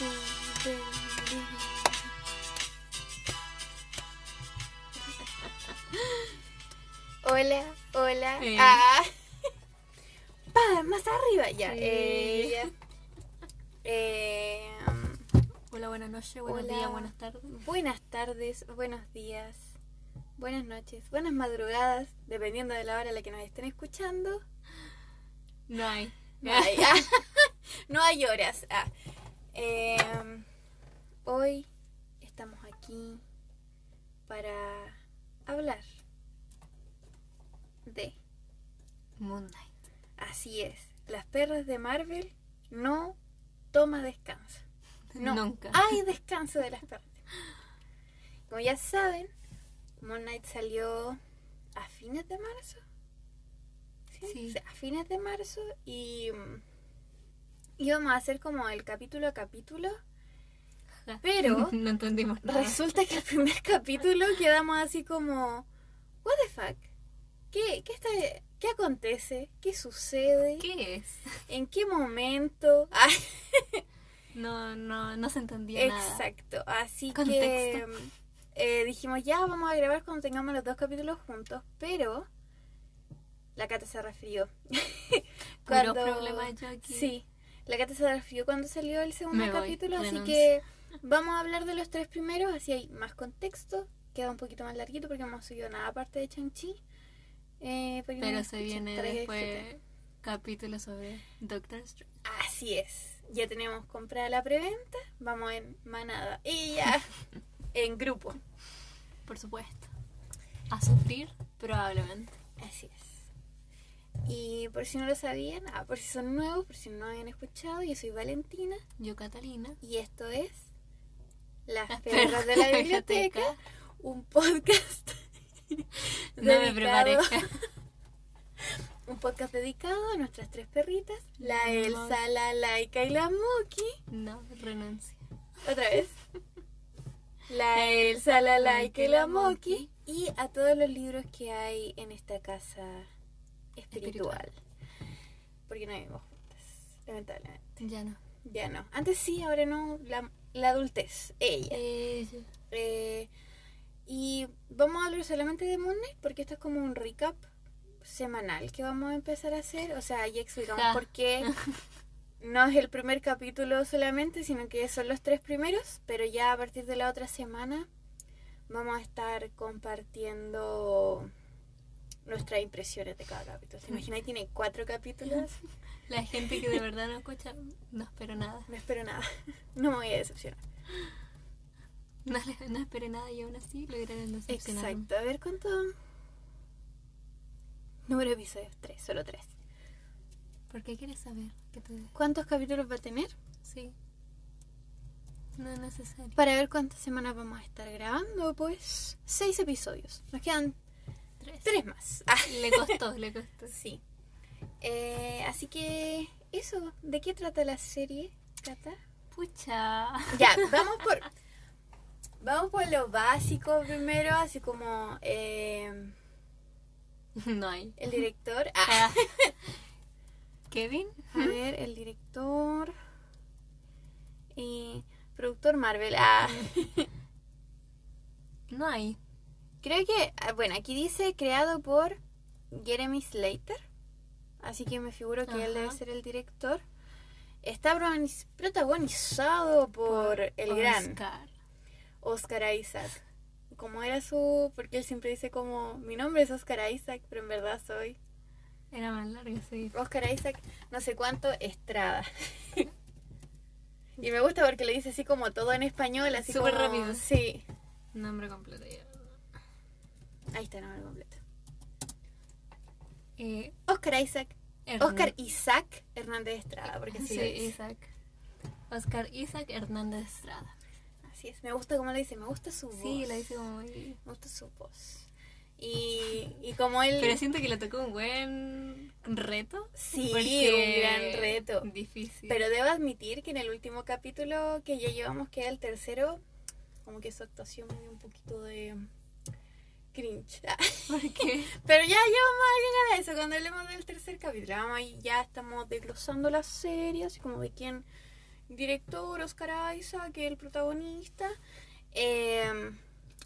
Hola, hola. Eh. Ah. Pa, más arriba. Eh, ya. Eh, Hola, buenas noches, buenos Hola. días, buenas tardes. buenas tardes, buenos días, buenas noches, buenas madrugadas, dependiendo de la hora a la que nos estén escuchando. No hay. No hay, ah, no hay horas. ah. Eh, hoy estamos aquí para hablar de, Moon Knight. así es, las perras de Marvel no toma descanso. No, Nunca. hay descanso de las perras. Como ya saben, Moon Knight salió a fines de marzo. Sí. a fines de marzo y mm, íbamos a hacer como el capítulo a capítulo. Pero- no entendimos nada. Resulta que el primer capítulo quedamos así como, what the fuck, ¿qué, qué, está, qué acontece? ¿Qué sucede? ¿Qué es? ¿En qué momento? No, no, no se entendía nada. exacto, así Contexto. que mm, eh, dijimos ya vamos a grabar cuando tengamos los dos capítulos juntos, pero la Cata se resfrió. Puro problema yo aquí. Sí, la Cata se resfrió cuando salió el segundo Me voy, capítulo, así renuncio. que vamos a hablar de los tres primeros, así hay más contexto, queda un poquito más larguito porque no hemos subido nada aparte de Chanchi. Eh, Pero se viene después capítulo sobre Doctor Strange. Así es, ya tenemos comprada la preventa, vamos en manada y ya en grupo. Por supuesto. A sufrir, probablemente. Así es. Y por si no lo sabían, ah, por si son nuevos, por si no habían escuchado, yo soy Valentina Yo, Catalina. y esto es Las, Las Perras de la Biblioteca, un podcast. No me preparé. Un podcast dedicado a nuestras tres perritas, la No. Elsa, la Laika y la Moki. No, renuncio. Otra vez. La Elsa, la Laika y la Moki. Y a todos los libros que hay en esta casa espiritual. Porque no vivimos juntas, lamentablemente. Ya no. Ya no. Antes sí, ahora no. La, la adultez, ella. Ella. Eh, y vamos a hablar solamente de Moon Knight porque esto es como un recap semanal que vamos a empezar a hacer. O sea, ya explicamos Ja. por qué no es el primer capítulo solamente, sino que son los tres primeros, pero ya a partir de la otra semana vamos a estar compartiendo nuestras impresiones de cada capítulo. ¿Te imaginas? Tiene cuatro capítulos. La gente que de verdad no escucha, no espero nada. No espero nada. No me voy a decepcionar. No, no esperé nada y aún así lograron decepcionarme. Exacto. A ver cuánto. Número de episodios: tres, solo tres. ¿Por qué quieres saber? que te... ¿Cuántos capítulos va a tener? Sí. No es necesario. Para ver cuántas semanas vamos a estar grabando, pues. Seis episodios. Nos quedan Tres. tres más. Ah, Le costó, le costó. sí. Eh, así que. Eso. ¿De qué trata la serie, Cata? Pucha. Ya, vamos por. Vamos por lo básico primero, así como eh, No hay. el director. Ah, Ah. Kevin. A ver, el director. Y productor Marvel. Ah, No hay. Creo que. ah, Bueno, aquí dice creado por Jeremy Slater. Así que me figuro que él debe ser el director. Está protagoniz- protagonizado por, el gran Oscar. Oscar Isaac. Como era su. Porque él siempre dice como. Mi nombre es Oscar Isaac, pero en verdad soy. Era más largo, sí. Oscar Isaac, no sé cuánto, Estrada. y me gusta porque le dice así como todo en español, así Súper como- rápido. Sí. Nombre completo ya. Ahí está el nombre completo. Eh, Oscar Isaac. Oscar Isaac Hernández Estrada, porque así Sí, lo. Isaac. Oscar Isaac Hernández Estrada. Así es. Me gusta como le dice, me gusta su voz. Sí, la dice como muy... Me gusta su voz. Y, y como él... Pero siento que le tocó un buen reto. Sí, un gran reto. Difícil. Pero debo admitir que en el último capítulo que ya llevamos, que era el tercero, como que su actuación me dio un poquito de cringe. ¿Por qué? Pero ya, ya vamos a llegar a eso cuando hablemos del tercer capítulo. Vamos ahí, ya estamos desglosando la serie, así como de quién, director Oscar Isaac, que es el protagonista. Eh,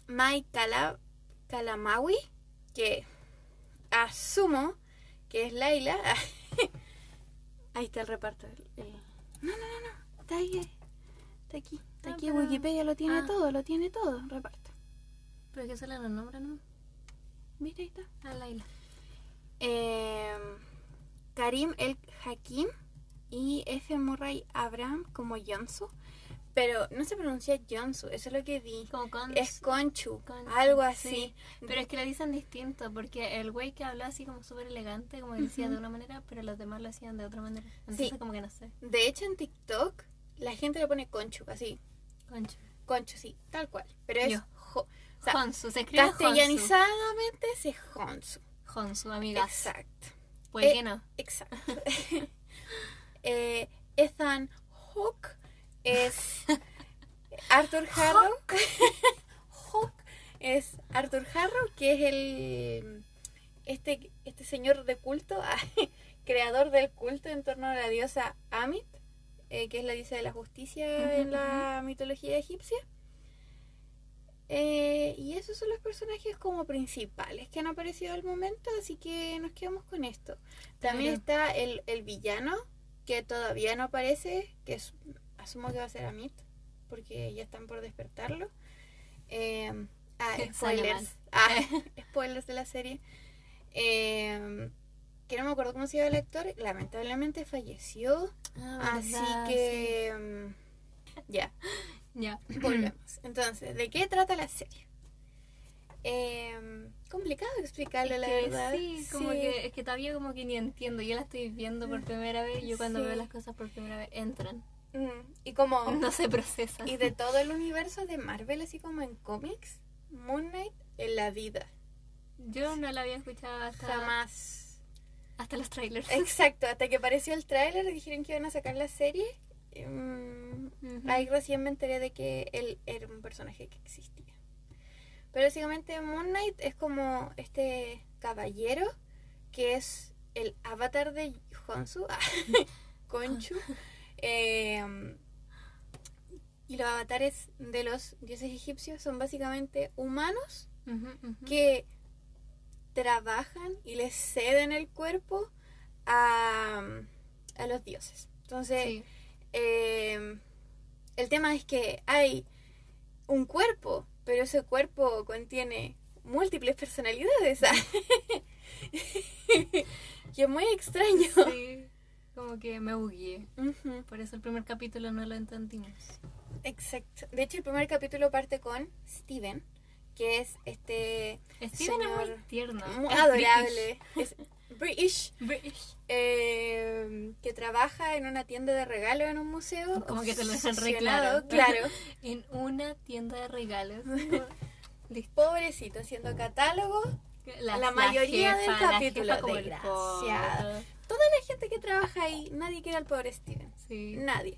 Mike Cala Calamawi, que asumo que es Laila. ahí está el reparto. el- No, no, no, no. Está ahí. eh. Está aquí. Está Ah, aquí. Wikipedia lo tiene Ah. todo, lo tiene todo. Reparto. Pero que solo los nombres, ¿no? Mira, ahí está. A Laila. Eh, Karim El Hakim y F. Murray Abraham como Jonsu. Pero no se pronuncia Jonsu, eso es lo que vi. Como con... Es Conchu, Conchu, algo así. sí. Pero es que lo dicen distinto, porque el güey que habló así como súper elegante, como decía de una manera, pero los demás lo hacían de otra manera. Entonces Sí. como que no sé. De hecho, en TikTok la gente le pone Conchu, así. Concho. Conchu, sí, tal cual. Pero es. Jo- sea, Honsu, se escribe Honsu. castellanizadamente es Honsu. Honsu, amigas. Exacto. ¿Por Eh, qué no? Exacto. eh, Ethan Hawke es Arthur Harrow. Hawke es Arthur Harrow, que es el este, este señor de culto, creador del culto en torno a la diosa Amit, eh, que es la diosa de la justicia en la mitología egipcia. Eh, y esos son los personajes como principales que han aparecido al momento, así que nos quedamos con esto. También Claro. está el, el villano, que todavía no aparece, que es, asumo que va a ser Amit, porque ya están por despertarlo. Eh, ah, spoilers. Ah, spoilers de la serie. Eh, que no me acuerdo cómo se llama el actor, lamentablemente falleció, Ah, así verdad, que mm, ya. sí. Ya. Volvemos. Entonces, ¿de qué trata la serie? Eh, complicado explicarlo, Es la que verdad. Sí, como Sí. que es que todavía como que ni entiendo. Yo la estoy viendo por primera vez. Yo cuando Sí. veo las cosas por primera vez entran. Mm, Y como... No se procesan. Y de todo el universo de Marvel, así como en cómics, Moon Knight en la vida. Yo no la había escuchado hasta, Jamás. hasta los trailers. Exacto, hasta que apareció el tráiler, dijeron que iban a sacar la serie. Ujú. Ahí recién me enteré de que él era un personaje que existía. Pero básicamente Moon Knight es como este caballero que es el avatar de Honsu, ah, Conchu. Eh, y los avatares de los dioses egipcios son básicamente humanos que trabajan y les ceden el cuerpo a, a los dioses. Entonces, Sí. Eh, el tema es que hay un cuerpo, pero ese cuerpo contiene múltiples personalidades. y es muy extraño. Sí, como que me bugueé. Ujú, Por eso el primer capítulo no lo entendimos. Exacto. De hecho, el primer capítulo parte con Steven, que es este Steven es muy tierno. muy Es adorable. Es British. British. British. eh, que trabaja en una tienda de regalos en un museo. Como que te lo dejan re claro. Claro. En una tienda de regalos. Pobrecito, haciendo catálogo. La, La mayoría del la capítulo, jefa como poto. Toda la gente que trabaja ahí, nadie quiere al pobre Steven. Sí. Nadie.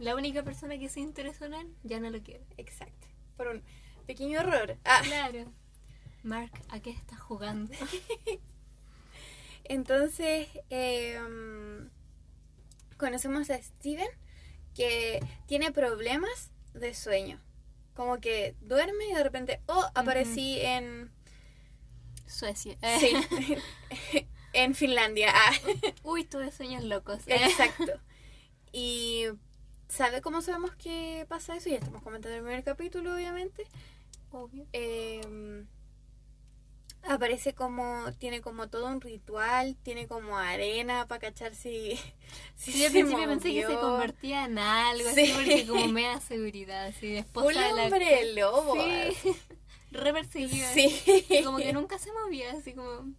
La única persona que se interesó en él ya no lo quiere. Exacto. Por un pequeño error. Ah, Claro. Mark, ¿a qué estás jugando? entonces, eh, conocemos a Steven que tiene problemas de sueño. Como que duerme y de repente, oh, aparecí en. Suecia. Sí. en Finlandia. Ah. Uy, tuve sueños locos. Exacto. Y ¿sabe cómo sabemos que pasa eso? Ya estamos comentando el primer capítulo, obviamente. Obvio. Eh, aparece como, tiene como todo un ritual, tiene como arena para cachar si, si Sí, yo al se principio pensé que se convertía en algo Sí. así porque como me da seguridad, así de esposa Un de la hombre lobo. Sí. Re perseguida. Sí. Y como que nunca se movía, así como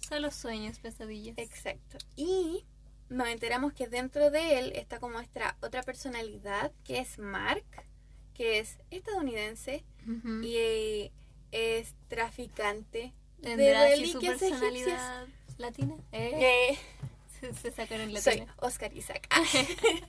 solo sueños, pesadillas. Exacto. Y nos enteramos que dentro de él está como esta otra personalidad que es Mark, que es estadounidense Ujú. y es traficante de ¿Tendrá así su reliquias egipcias. personalidad latina? ¿Eh? Eh, Se, se sacaron soy latina. Oscar Isaac.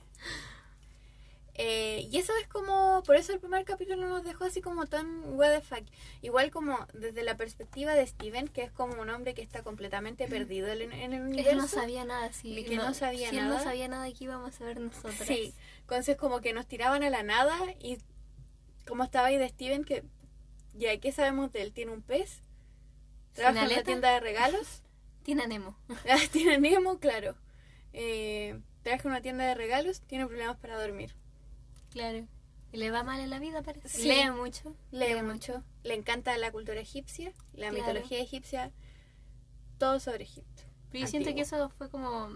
Eh, y eso es como, por eso el primer capítulo nos dejó así como tan what the fuck. Igual como desde la perspectiva de Steven, que es como un hombre que está completamente perdido en, en el universo. Él no sabía nada, sí. que no sabía si él nada. no sabía nada que íbamos a ver nosotros. Sí, entonces como que nos tiraban a la nada y como estaba ahí de Steven, que ya, ¿qué sabemos de él? ¿Tiene un pez? ¿Trabaja en la tienda de regalos? Tiene Nemo. Ah, Tiene Nemo, claro. Eh, trabaja en una tienda de regalos, tiene problemas para dormir. Claro. Y le va mal en la vida, parece. Sí. Lee mucho. Lee mucho, le encanta la cultura egipcia, la Claro. mitología egipcia, todo sobre Egipto. Pero yo siento que eso fue como.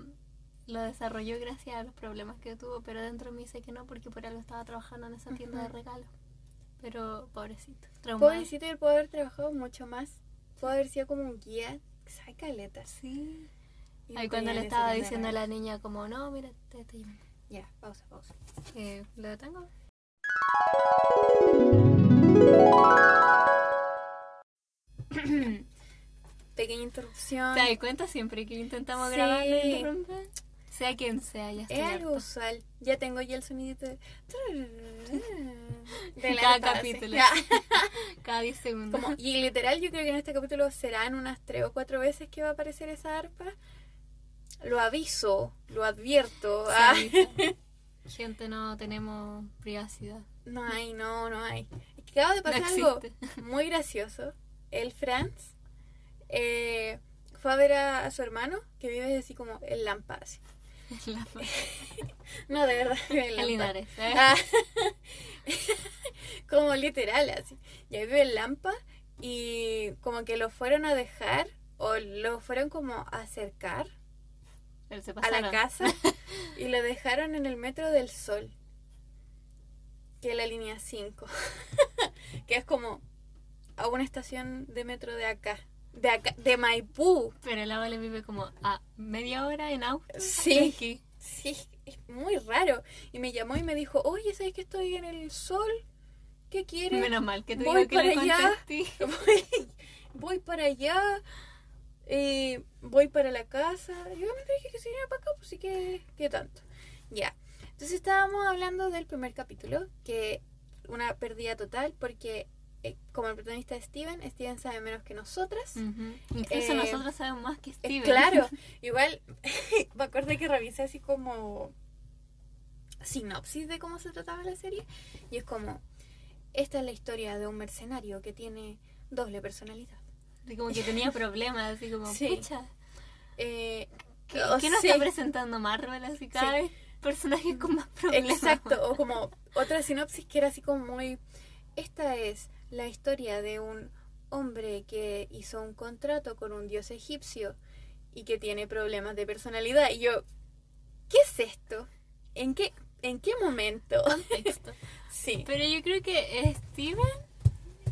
Lo desarrolló gracias a los problemas que tuvo, pero dentro de mí sé que no, porque por algo estaba trabajando en esa tienda de regalos. Pero pobrecito. Traumado. Pobrecito, él puede haber trabajado mucho más, puede haber sido como un guía, sabe caletas. Sí. Y Ahí cuando le estaba diciendo a la niña como, no, mira, te estoy. Ya, pausa, pausa. Eh, ¿Lo detengo? Pequeña interrupción. ¿Te das cuenta siempre que intentamos Sí. grabar interrumpen? Sea quien sea, ya estoy Es algo usual. Ya tengo ya el sonidito de... Cada capítulo. Cada 10 segundos. Como- y literal, yo creo que en este capítulo serán unas tres o cuatro veces que va a aparecer esa arpa. Lo aviso, lo advierto. Se Ah. Gente, no tenemos privacidad. no hay, no, no hay. Acaba de No pasar algo existe. muy gracioso. El Franz eh, fue a ver a, a su hermano que vive así como en Lampa. La- No, de verdad, en. Linares. ¿eh? Ah, como literal, así. Ya vive en Lampa y como que lo fueron a dejar o lo fueron como a acercar a la casa y lo dejaron en el metro del Sol, que es la línea 5, que es como a una estación de metro de acá, de acá, de Maipú. Pero el le vive como a media hora en auto. Sí. aquí. Sí, es muy raro. Y me llamó y me dijo, oye, ¿sabes que estoy en el Sol? ¿Qué quieres? Menos mal que te Voy digo que para le allá. contesté. voy, voy para allá, eh, voy para la casa. Y obviamente dije que se viniera para acá, pues sí que, que tanto. Ya. Entonces estábamos hablando del primer capítulo, que una pérdida total, porque eh, como el protagonista es Steven, Steven sabe menos que nosotras. Ujú. Incluso Eh, nosotros sabemos más que Eh, Steven. claro, igual me acuerdo que revisé así como sinopsis de cómo se trataba la serie y es como esta es la historia de un mercenario que tiene doble personalidad. Como que tenía problemas, así como, Sí. pucha, Eh, ¿qué, o qué nos sí, está presentando Marvel? Así cada Sí. vez personajes con más problemas. Exacto, o como otra sinopsis que era así como muy esta es la historia de un hombre que hizo un contrato con un dios egipcio y que tiene problemas de personalidad y yo ¿qué es esto? ¿En qué en qué momento? Contexto. Sí. Pero yo creo que Steven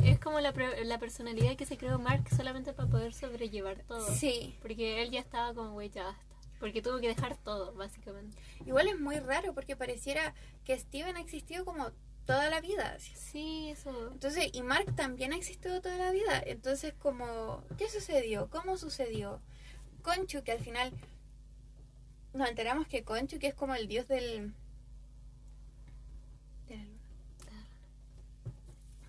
es como la, la personalidad que se creó Mark solamente para poder sobrellevar todo. Sí. Porque él ya estaba como, güey, ya basta. Porque tuvo que dejar todo, básicamente. Igual es muy raro porque pareciera que Steven ha existido como toda la vida. Sí, eso. Entonces, y Mark también ha existido toda la vida. Entonces, como, ¿qué sucedió? ¿Cómo sucedió? Conchu, que al final nos enteramos que Conchu, que es como el dios del... de la luna.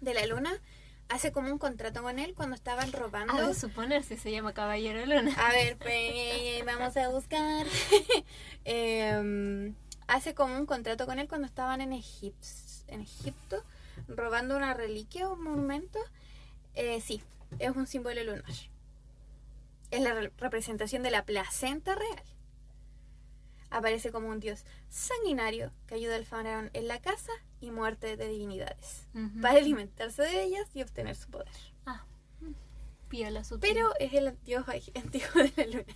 De la luna, hace como un contrato con él cuando estaban robando. Ha de suponerse, se llama Caballero Luna. A ver, pues vamos a buscar. Em, hace como un contrato con él cuando estaban en, Egip- en Egipto, robando una reliquia o un monumento. Eh, sí, es un símbolo lunar. Es la re- representación de la placenta real. Aparece como un dios sanguinario que ayuda al faraón en la caza y muerte de divinidades, para alimentarse de ellas y obtener su poder. Ah, piola Pero es el dios antiguo de la luna.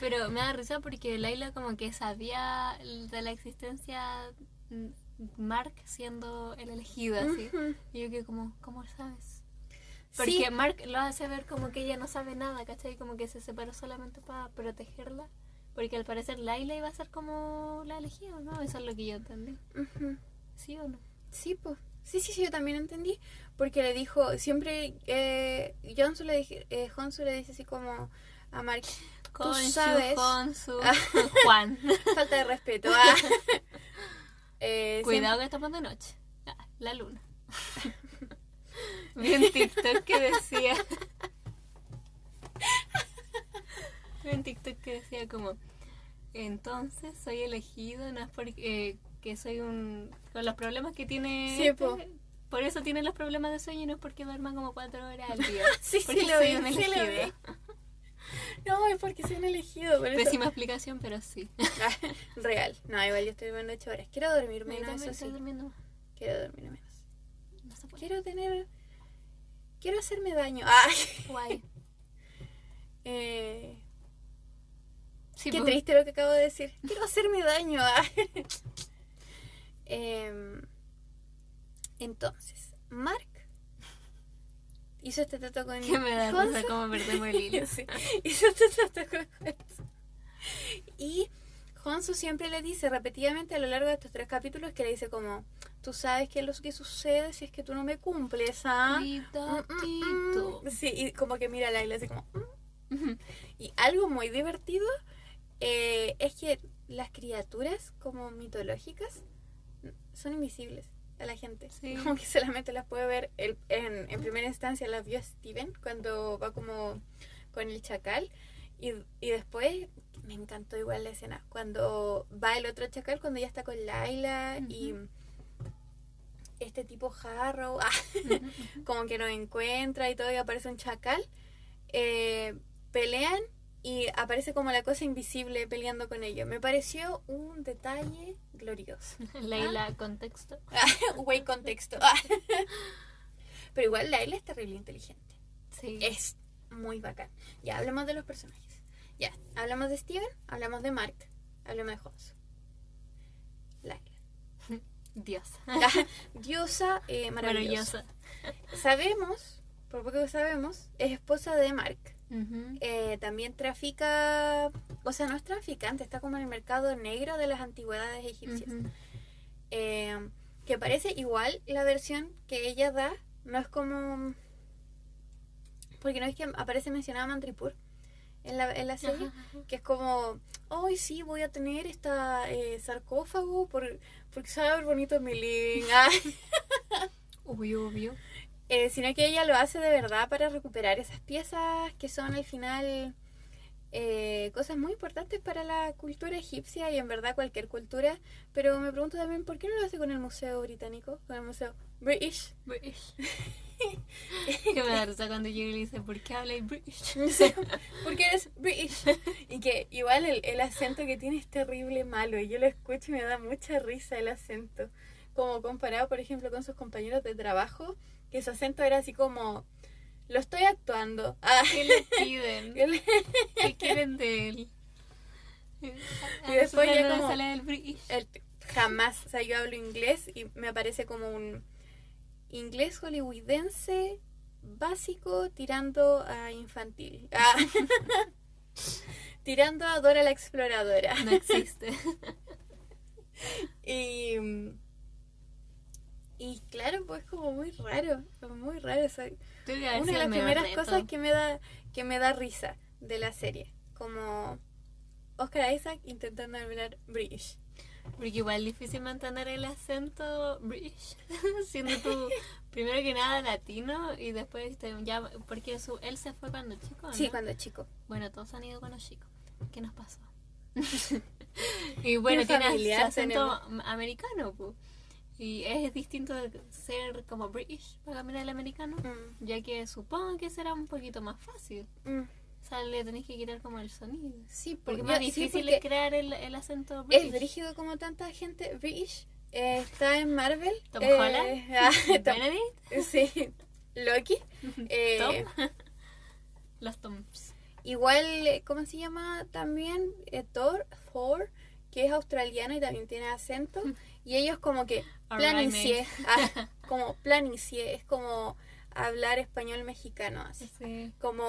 Pero me da risa porque Laila como que sabía de la existencia Mark siendo el elegido, así. Ujú. Y yo que como, ¿cómo sabes? Porque Sí. Mark lo hace ver como que ella no sabe nada, ¿cachai? Como que se separó solamente para protegerla. Porque al parecer Laila iba a ser como la elegida, ¿no? Eso es lo que yo entendí. Ujú. ¿Sí o no? Sí, pues. Sí, sí, sí, yo también entendí. Porque le dijo, siempre, eh, Jonsu le, dije, eh, Honsu le dice así como a Mark, Con sabes- su, con su, Juan. falta de respeto. ah. Eh, Cuidado que estamos de noche. Ah, la luna. Vi un TikTok que decía. Vi un TikTok que decía como. Entonces soy elegido, no es porque eh, que soy un. con los problemas que tiene. Sí, este, po. por eso tiene los problemas de sueño y no es porque duerma como cuatro horas al día. Sí, sí, porque lo soy vi, un sí, lo elegido. vi. No, es porque soy un elegido. Por. Pésima explicación, pero sí. Real. No, igual yo estoy durmiendo 8 horas. Quiero dormir menos, también eso estoy sí. durmiendo más. Quiero dormir menos. No se puede. Quiero tener. Quiero hacerme daño. Ay. Guay. Eh, Sí, qué pues. triste lo que acabo de decir. Quiero hacerme daño. Em, entonces, Mark hizo este trato con Que me da risa como perdemos el hilo. Sí, hizo este trato con Hansa. Y Honsu siempre le dice repetidamente a lo largo de estos tres capítulos que le dice como, tú sabes qué es lo que sucede si es que tú no me cumples, ¿ah? Mm, mm, mm. Sí, y como que mira a Laila así como... "Mm". Y algo muy divertido eh, es que las criaturas como mitológicas son invisibles a la gente. Sí. Como que solamente las puede ver el- en, en primera instancia las vio Steven cuando va como con el chacal y, y después me encantó igual la escena cuando va el otro chacal cuando ya está con Laila y este tipo Harrow ah, como que nos encuentra y todo y aparece un chacal eh, pelean y aparece como la cosa invisible peleando con ellos me pareció un detalle glorioso Leila, contexto. Güey, contexto. Ah. Pero igual Laila es terrible inteligente. Sí. Es muy bacán. Ya, hablemos de los personajes. Ya, hablamos de Steven, hablamos de Mark, hablemos de Honsu. Laila. Dios. La diosa eh, maravillosa. Maravillosa. Sabemos, por poco que sabemos, es esposa de Mark. Eh, también trafica, o sea, no es traficante, está como en el mercado negro de las antigüedades egipcias. Eh, que parece igual la versión que ella da, no es como... Porque no es que aparece mencionada Mantripur en la, en la serie, Ajá, ajá. que es como, hoy sí, voy a tener esta eh, sarcófago por, porque sabe bonito mi. Ah. Obvio, obvio. Eh, sino que ella lo hace de verdad para recuperar esas piezas que son al final eh, cosas muy importantes para la cultura egipcia y en verdad cualquier cultura. Pero me pregunto también, ¿por qué no lo hace con el Museo Británico? Con el Museo British. British. que me da risa cuando llega y le dice, ¿por qué hablas British? Porque eres British. Y que igual el, el acento que tiene es terrible malo. Y yo lo escucho y me da mucha risa el acento. Como comparado, por ejemplo, con sus compañeros de trabajo, que su acento era así como, lo estoy actuando. Ah, ¿Qué le piden? ¿Qué quieren de él? Y después ya como- el jamás, o sea, yo hablo inglés y me aparece como un inglés hollywoodense básico tirando a infantil. Ah. tirando a Dora la exploradora. No existe. Y, y claro, pues como muy raro, muy raro. o sea, una de las primeras reto. cosas que me da que me da risa de la serie, como Oscar Isaac intentando hablar British. Porque igual difícil mantener el acento British, siendo tú primero que nada latino y después te- ya, porque su, él se fue cuando chico, ¿no? Sí, cuando chico. Bueno, todos han ido cuando chicos. ¿Qué nos pasó? y bueno, tiene acento tenemos. americano, pu. Y es distinto de ser como British para cambiar el americano, Mm, ya que supongo que será un poquito más fácil. mm. O sea, le tenés que quitar como el sonido. Sí, Porque es yo- más sí, difícil porque crear el, el acento es British. brígido como tanta gente British eh, está en Marvel. Tom eh, Holland, ah, Tom- Benedict, sí, Loki. eh, Tom. Los Toms. Igual, ¿cómo se llama también? Thor, Thor, que es australiano y también tiene acento. Y ellos como que planicie, ah, como planicie, es como hablar español mexicano, así. Sí. Como,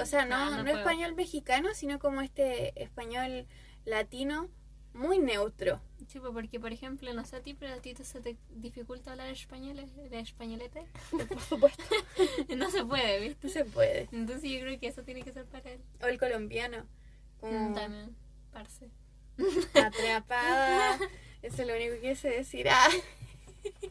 o sea, no, No, no, no español mexicano, sino como este español latino muy neutro. Sí, porque, por ejemplo, no sé a ti, pero a ti te- se te dificulta hablar español, el españolete. Por supuesto, no se puede, ¿viste? no se puede. Entonces yo creo que eso tiene que ser para él. O el colombiano, como También, parce. atrapada Eso es lo único que sé decir. Ah.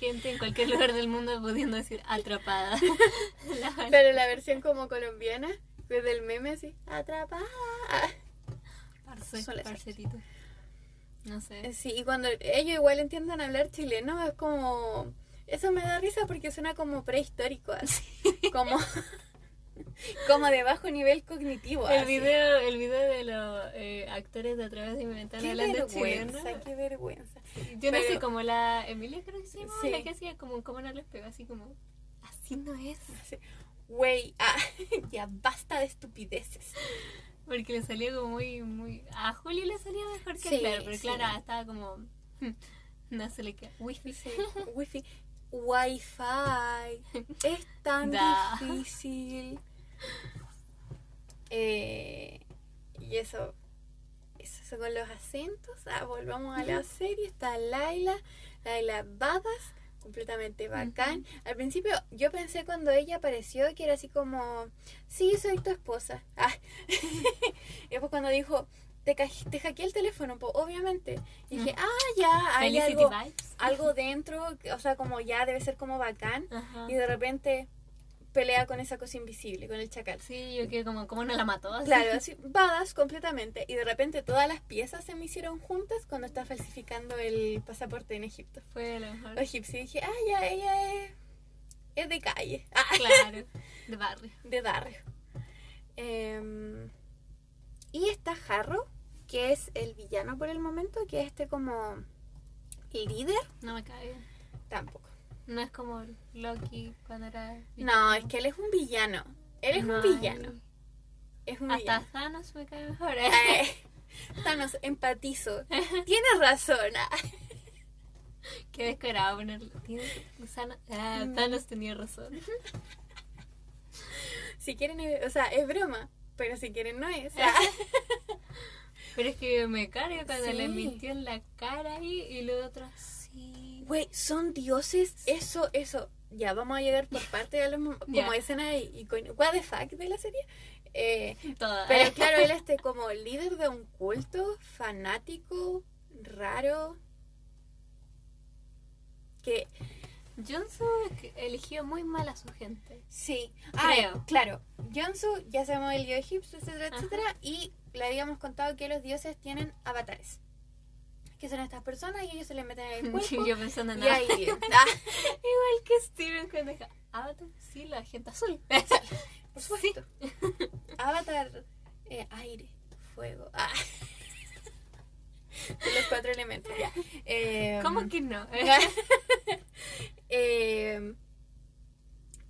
Gente en cualquier lugar del mundo pudiendo decir atrapada. La. Pero la versión como colombiana, que del meme así, atrapada. Parce, parcerito. No sé. Sí, y cuando ellos igual entiendan hablar chileno, es como... Eso me da risa porque suena como prehistórico, así. Como... como de bajo nivel cognitivo. El así. video, el video de los eh, actores de a través de mi ventana Qué hablando chileno. vergüenza, qué vergüenza. Yo no sé, como la Emilia creo que se Sí. la que hacía como, como no les pego, así como, así no es. Güey, ah, ya basta de estupideces. Porque le salía como muy, muy, a Juli le salía mejor que Sí, a pero sí. Clara estaba como, no se le queda, wifi. Sí, wifi. Wi-Fi. Es tan Da. difícil. Eh, y eso, eso, con los acentos. Ah, volvamos a la serie. Está Laila. Laila Badas. Completamente bacán. Al principio yo pensé cuando ella apareció que era así como, sí, soy tu esposa. Ah. y después cuando dijo, te, te hackeé el teléfono, po, obviamente. Y dije, ah, ya, hay Felicity algo, vibes. algo dentro, o sea, como ya debe ser como bacán. Y de repente pelea con esa cosa invisible, con el chacal. Sí, yo quedé como, ¿cómo no la mató? Así. Claro, así, badas completamente. Y de repente todas las piezas se me hicieron juntas cuando está falsificando el pasaporte en Egipto. Fue lo mejor. Egipcio. Y dije, ah, ya, ella es, es de calle. Ah, Claro, de barrio. de barrio. Em, y está Harrow, que es el villano por el momento, que es este como líder. No me cae. Tampoco. No es como Loki cuando era... No, es que él es un villano. Él es un villano. Es un Hasta villano. Thanos me cae mejor. Eh, Thanos, empatizo. Tienes razón. Qué descarado ponerlo. Ah. Thanos tenía razón. Si quieren, eh, o sea, es broma. Pero si quieren, no es. Ah, Pero es que me carga cuando Sí. le mintió en la cara ahí y lo otro así. Güey, son dioses. Eso, eso. Ya, vamos a llegar por parte a los como escena y what the fuck de la serie. Eh, pero claro, él este como líder de un culto, fanático, raro. Que Jonsu eligió muy mal a su gente. Sí, Creo. Ah, claro. Jonsu, ya sabemos el dios egipcio, etcétera, Ajá. etcétera. Y le habíamos contado que los dioses tienen avatares. Que son estas personas y ellos se les meten en el cuerpo. Yo pensando en ahí. Ah, Igual que Steven cuando dijo Avatar, sí, la gente azul. por supuesto. Avatar, eh, aire, fuego. Ah. De los cuatro elementos, ya. Eh, ¿Cómo que no? Eh,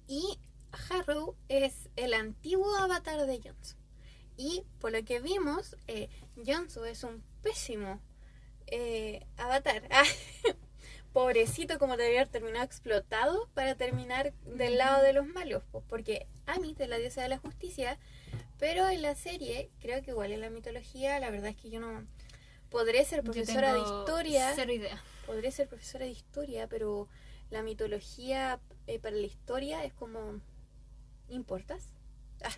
y Harrow es el antiguo avatar de Jonsu. Y por lo que vimos, eh, Jonsu es un pésimo eh, avatar. Ah, Pobrecito como debería haber terminado explotado para terminar del lado de los malos. pues, Porque Amit es la diosa de la justicia, pero en la serie, creo que igual en la mitología, la verdad es que yo no podré ser profesora de historia Cero idea. podré ser profesora de historia, pero la mitología eh, para la historia es como... ¿Importas? Ah,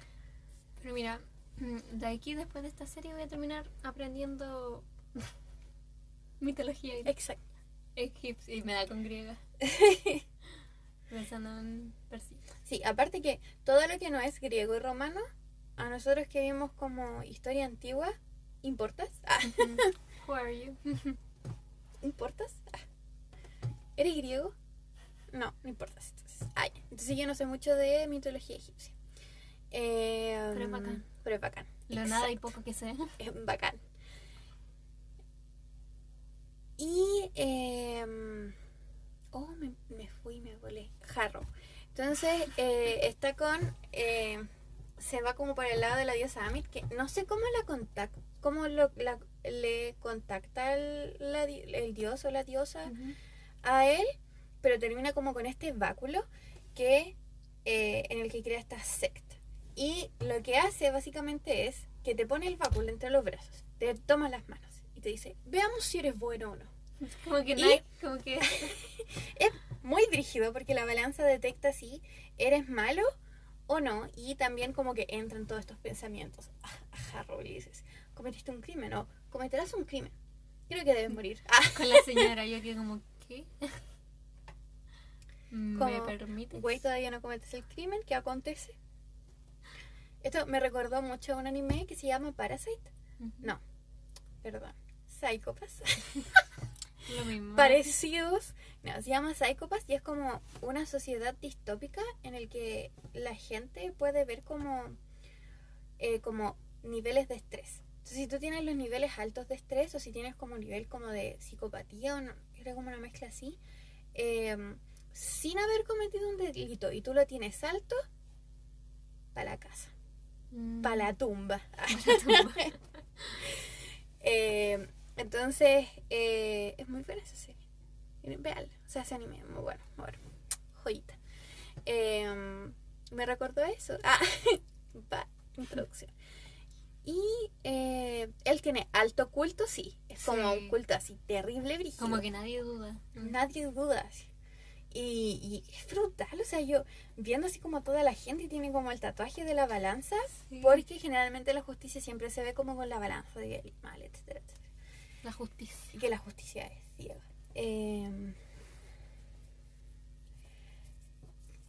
Pero mira, mm, de aquí después de esta serie voy a terminar aprendiendo mitología exacto. egipcia y me da con griega. Pensando en Persia. Sí, aparte que todo lo que no es griego y romano, a nosotros que vimos como historia antigua, ¿importas? Ah, Who are you? ¿Importas? Ah. ¿Eres griego? No, no importas. Entonces, ya. entonces yo no sé mucho de mitología egipcia. Eh, Pero es bacán. Pero es bacán. Lo nada y poco que sé. Es bacán. Y. em, oh, me, me fui, me volé. Jarro. Entonces, eh, está con. eh, se va como por el lado de la diosa Amit, que no sé cómo la contacta. Cómo lo, la- le contacta el, la di- el dios o la diosa a él, pero termina como con este báculo que eh, en el que crea esta secta. Y lo que hace básicamente es que te pone el báculo entre los brazos, te toma las manos y te dice, veamos si eres bueno o no. Como que Y- no hay, como que Es muy dirigido porque la balanza detecta si eres malo o no y también como que entran todos estos pensamientos. Ah, A Harrow le dices, cometiste un crimen o cometerás un crimen. Creo que debe morir. Ah, Con la señora, yo que como, ¿qué? ¿Me Como, permite? Güey, todavía no cometes el crimen. ¿Qué acontece? Esto me recordó mucho a un anime que se llama Parasite. No, perdón. Psychopaths. Lo mismo. Parecidos. No, se llama Psychopaths y es como una sociedad distópica en el que la gente puede ver como, eh, como niveles de estrés. Entonces, si tú tienes los niveles altos de estrés o si tienes como un nivel como de psicopatía o no, era como una mezcla así, eh, sin haber cometido un delito y tú lo tienes alto, para la casa, Mm. para la tumba. la tumba. Eh, entonces, eh, es muy buena esa serie. Veanla. O sea, ese anime muy bueno. muy bueno. Joyita. Eh, me recordó eso. Ah, va, introducción. Y eh, él tiene alto culto, sí. Es como Sí. un culto así terrible, brígido. Como que nadie duda. Nadie duda. así. Y, y es brutal, o sea, yo viendo así como toda la gente tiene como el tatuaje de la balanza, Sí. porque generalmente la justicia siempre se ve como con la balanza de mal, etcétera, etcétera. La justicia. Y que la justicia es ciega. Eh,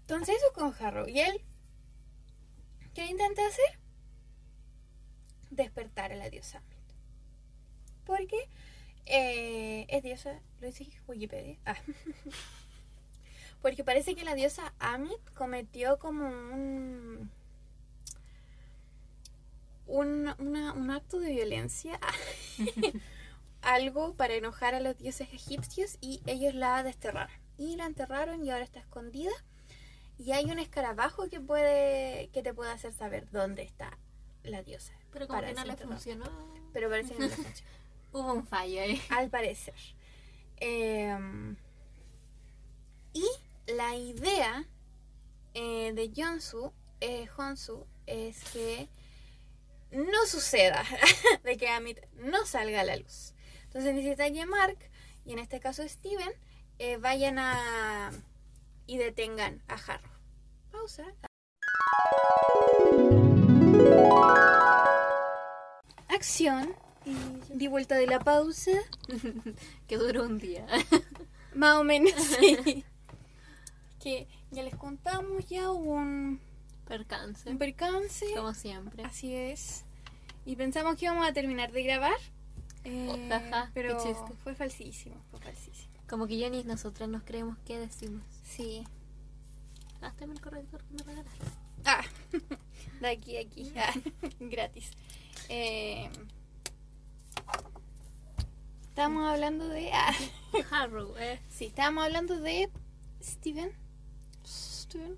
entonces eso con Harrow. ¿Y él qué intenta hacer? Despertar a la diosa Amit. Porque eh, es diosa, lo dice Wikipedia. Ah. Porque parece que la diosa Amit cometió como un un, una- un acto de violencia algo para enojar a los dioses egipcios y ellos la desterraron. Y la enterraron y ahora está escondida. Y hay un escarabajo que puede que te puede hacer saber dónde está la diosa. Pero como que no le funcionó. Pero parece que no le funciona. Hubo un fallo ahí. Al parecer. Em, y la idea eh, de Jonsu, eh, Honsu es que no suceda, de que Amit no salga a la luz. Entonces necesita que Mark, y en este caso Steven, eh, vayan a y detengan a Harrow. Pausa. Acción. Di vuelta de la pausa. que duró un día. Más o menos, sí. que ya les contamos ya hubo un, Percance. un percance. Como siempre. Así es. Y pensamos que íbamos a terminar de grabar. Eh, Ajá, qué pero chiste. fue falsísimo, fue falsísimo. Como que ya ni nosotras nos creemos qué decimos. Sí. Hazte el corrector que me regalaste. Ah, de aquí a aquí. Ah, gratis. Eh, estamos hablando de... Ah, Harrow, eh. sí, estábamos hablando de Steven. Steven.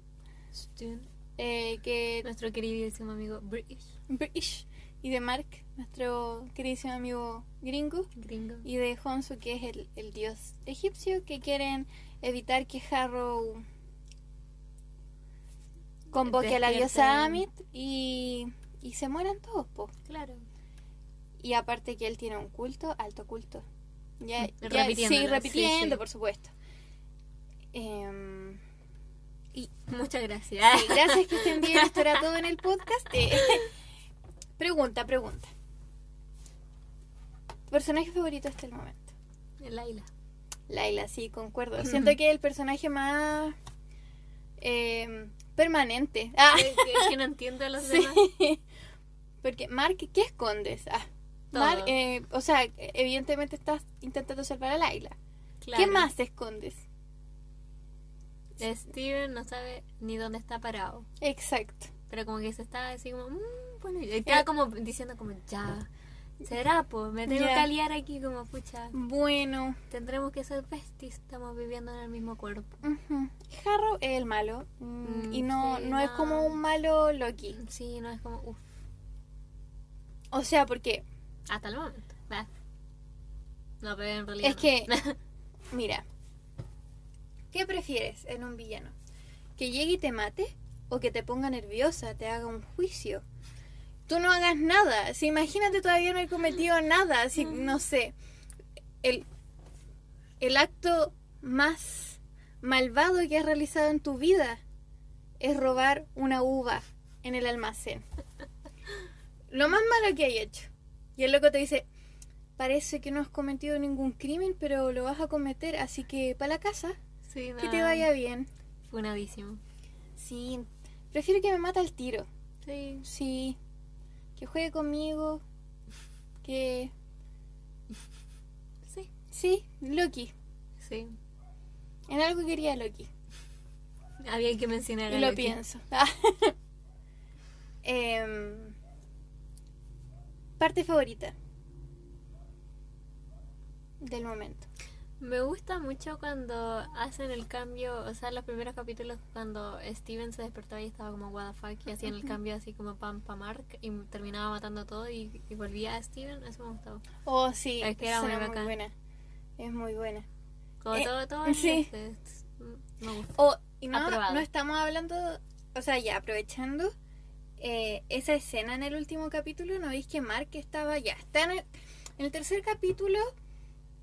Stun. eh, que Nuestro queridísimo amigo British. British y de Mark, nuestro queridísimo amigo gringo, Gringo. y de Honsu, que es el, el dios egipcio, que quieren evitar que Harrow convoque a la diosa. Amit y, y se mueran todos, po. Claro. Y aparte que él tiene un culto, alto culto. Ya, ya- sí, repitiendo, sí. por supuesto. Em, y Muchas gracias. Sí, gracias que estén bien. Esto era todo en el podcast. Eh, pregunta, pregunta. ¿Tu personaje favorito hasta el momento? Laila. Laila, sí, concuerdo. Siento que es el personaje más eh, permanente. Ah, Que, que- que no entiendo a los demás. Porque, Mark, ¿qué escondes? Ah. Mark, eh, o sea, evidentemente estás intentando salvar a Laila. ¿Qué Claro. más te escondes? Steven no sabe ni dónde está parado. Exacto. Pero como que se está así como, "Mm, bueno, y estaba como diciendo como, ya, será, pues, me tengo que aliar aquí como, pucha, Bueno, tendremos que ser besties, estamos viviendo en el mismo cuerpo. ujú. Harrow es el malo. mm, Mm, y no, sí, no es no. como un malo Loki. Sí, no es como, uff, O sea, porque hasta el momento. No, pero en realidad es no. que, mira, ¿qué prefieres en un villano? ¿Que llegue y te mate? ¿O que te ponga nerviosa, te haga un juicio? Tú no hagas nada. Si imagínate todavía no he cometido nada. Si, no sé, el, el acto más malvado que has realizado en tu vida es robar una uva en el almacén. Lo más malo que hay hecho. Y el loco te dice, parece que no has cometido ningún crimen, pero lo vas a cometer, así que para la casa, Sí, que te vaya bien. Funadísimo. Sí, prefiero que me mate al tiro. Sí. Sí, que juegue conmigo, que... Sí. Sí, Loki. Sí. En algo quería Loki. Había que mencionar Y a lo Loki. pienso. Em, parte favorita del momento. Me gusta mucho cuando hacen el cambio, o sea, los primeros capítulos cuando Steven se despertaba y estaba como what the fuck y hacían el cambio así como pam pa Mark y terminaba matando a todo y, y volvía a Steven, eso me gustaba. Oh, sí, Es que era muy buena. Es muy buena. Como Eh, todo, todo sí. es- me gusta. Oh, y no, no estamos hablando, o sea, ya aprovechando eh, esa escena en el último capítulo, ¿no veis que Mark estaba ya? Está en el, en el tercer capítulo,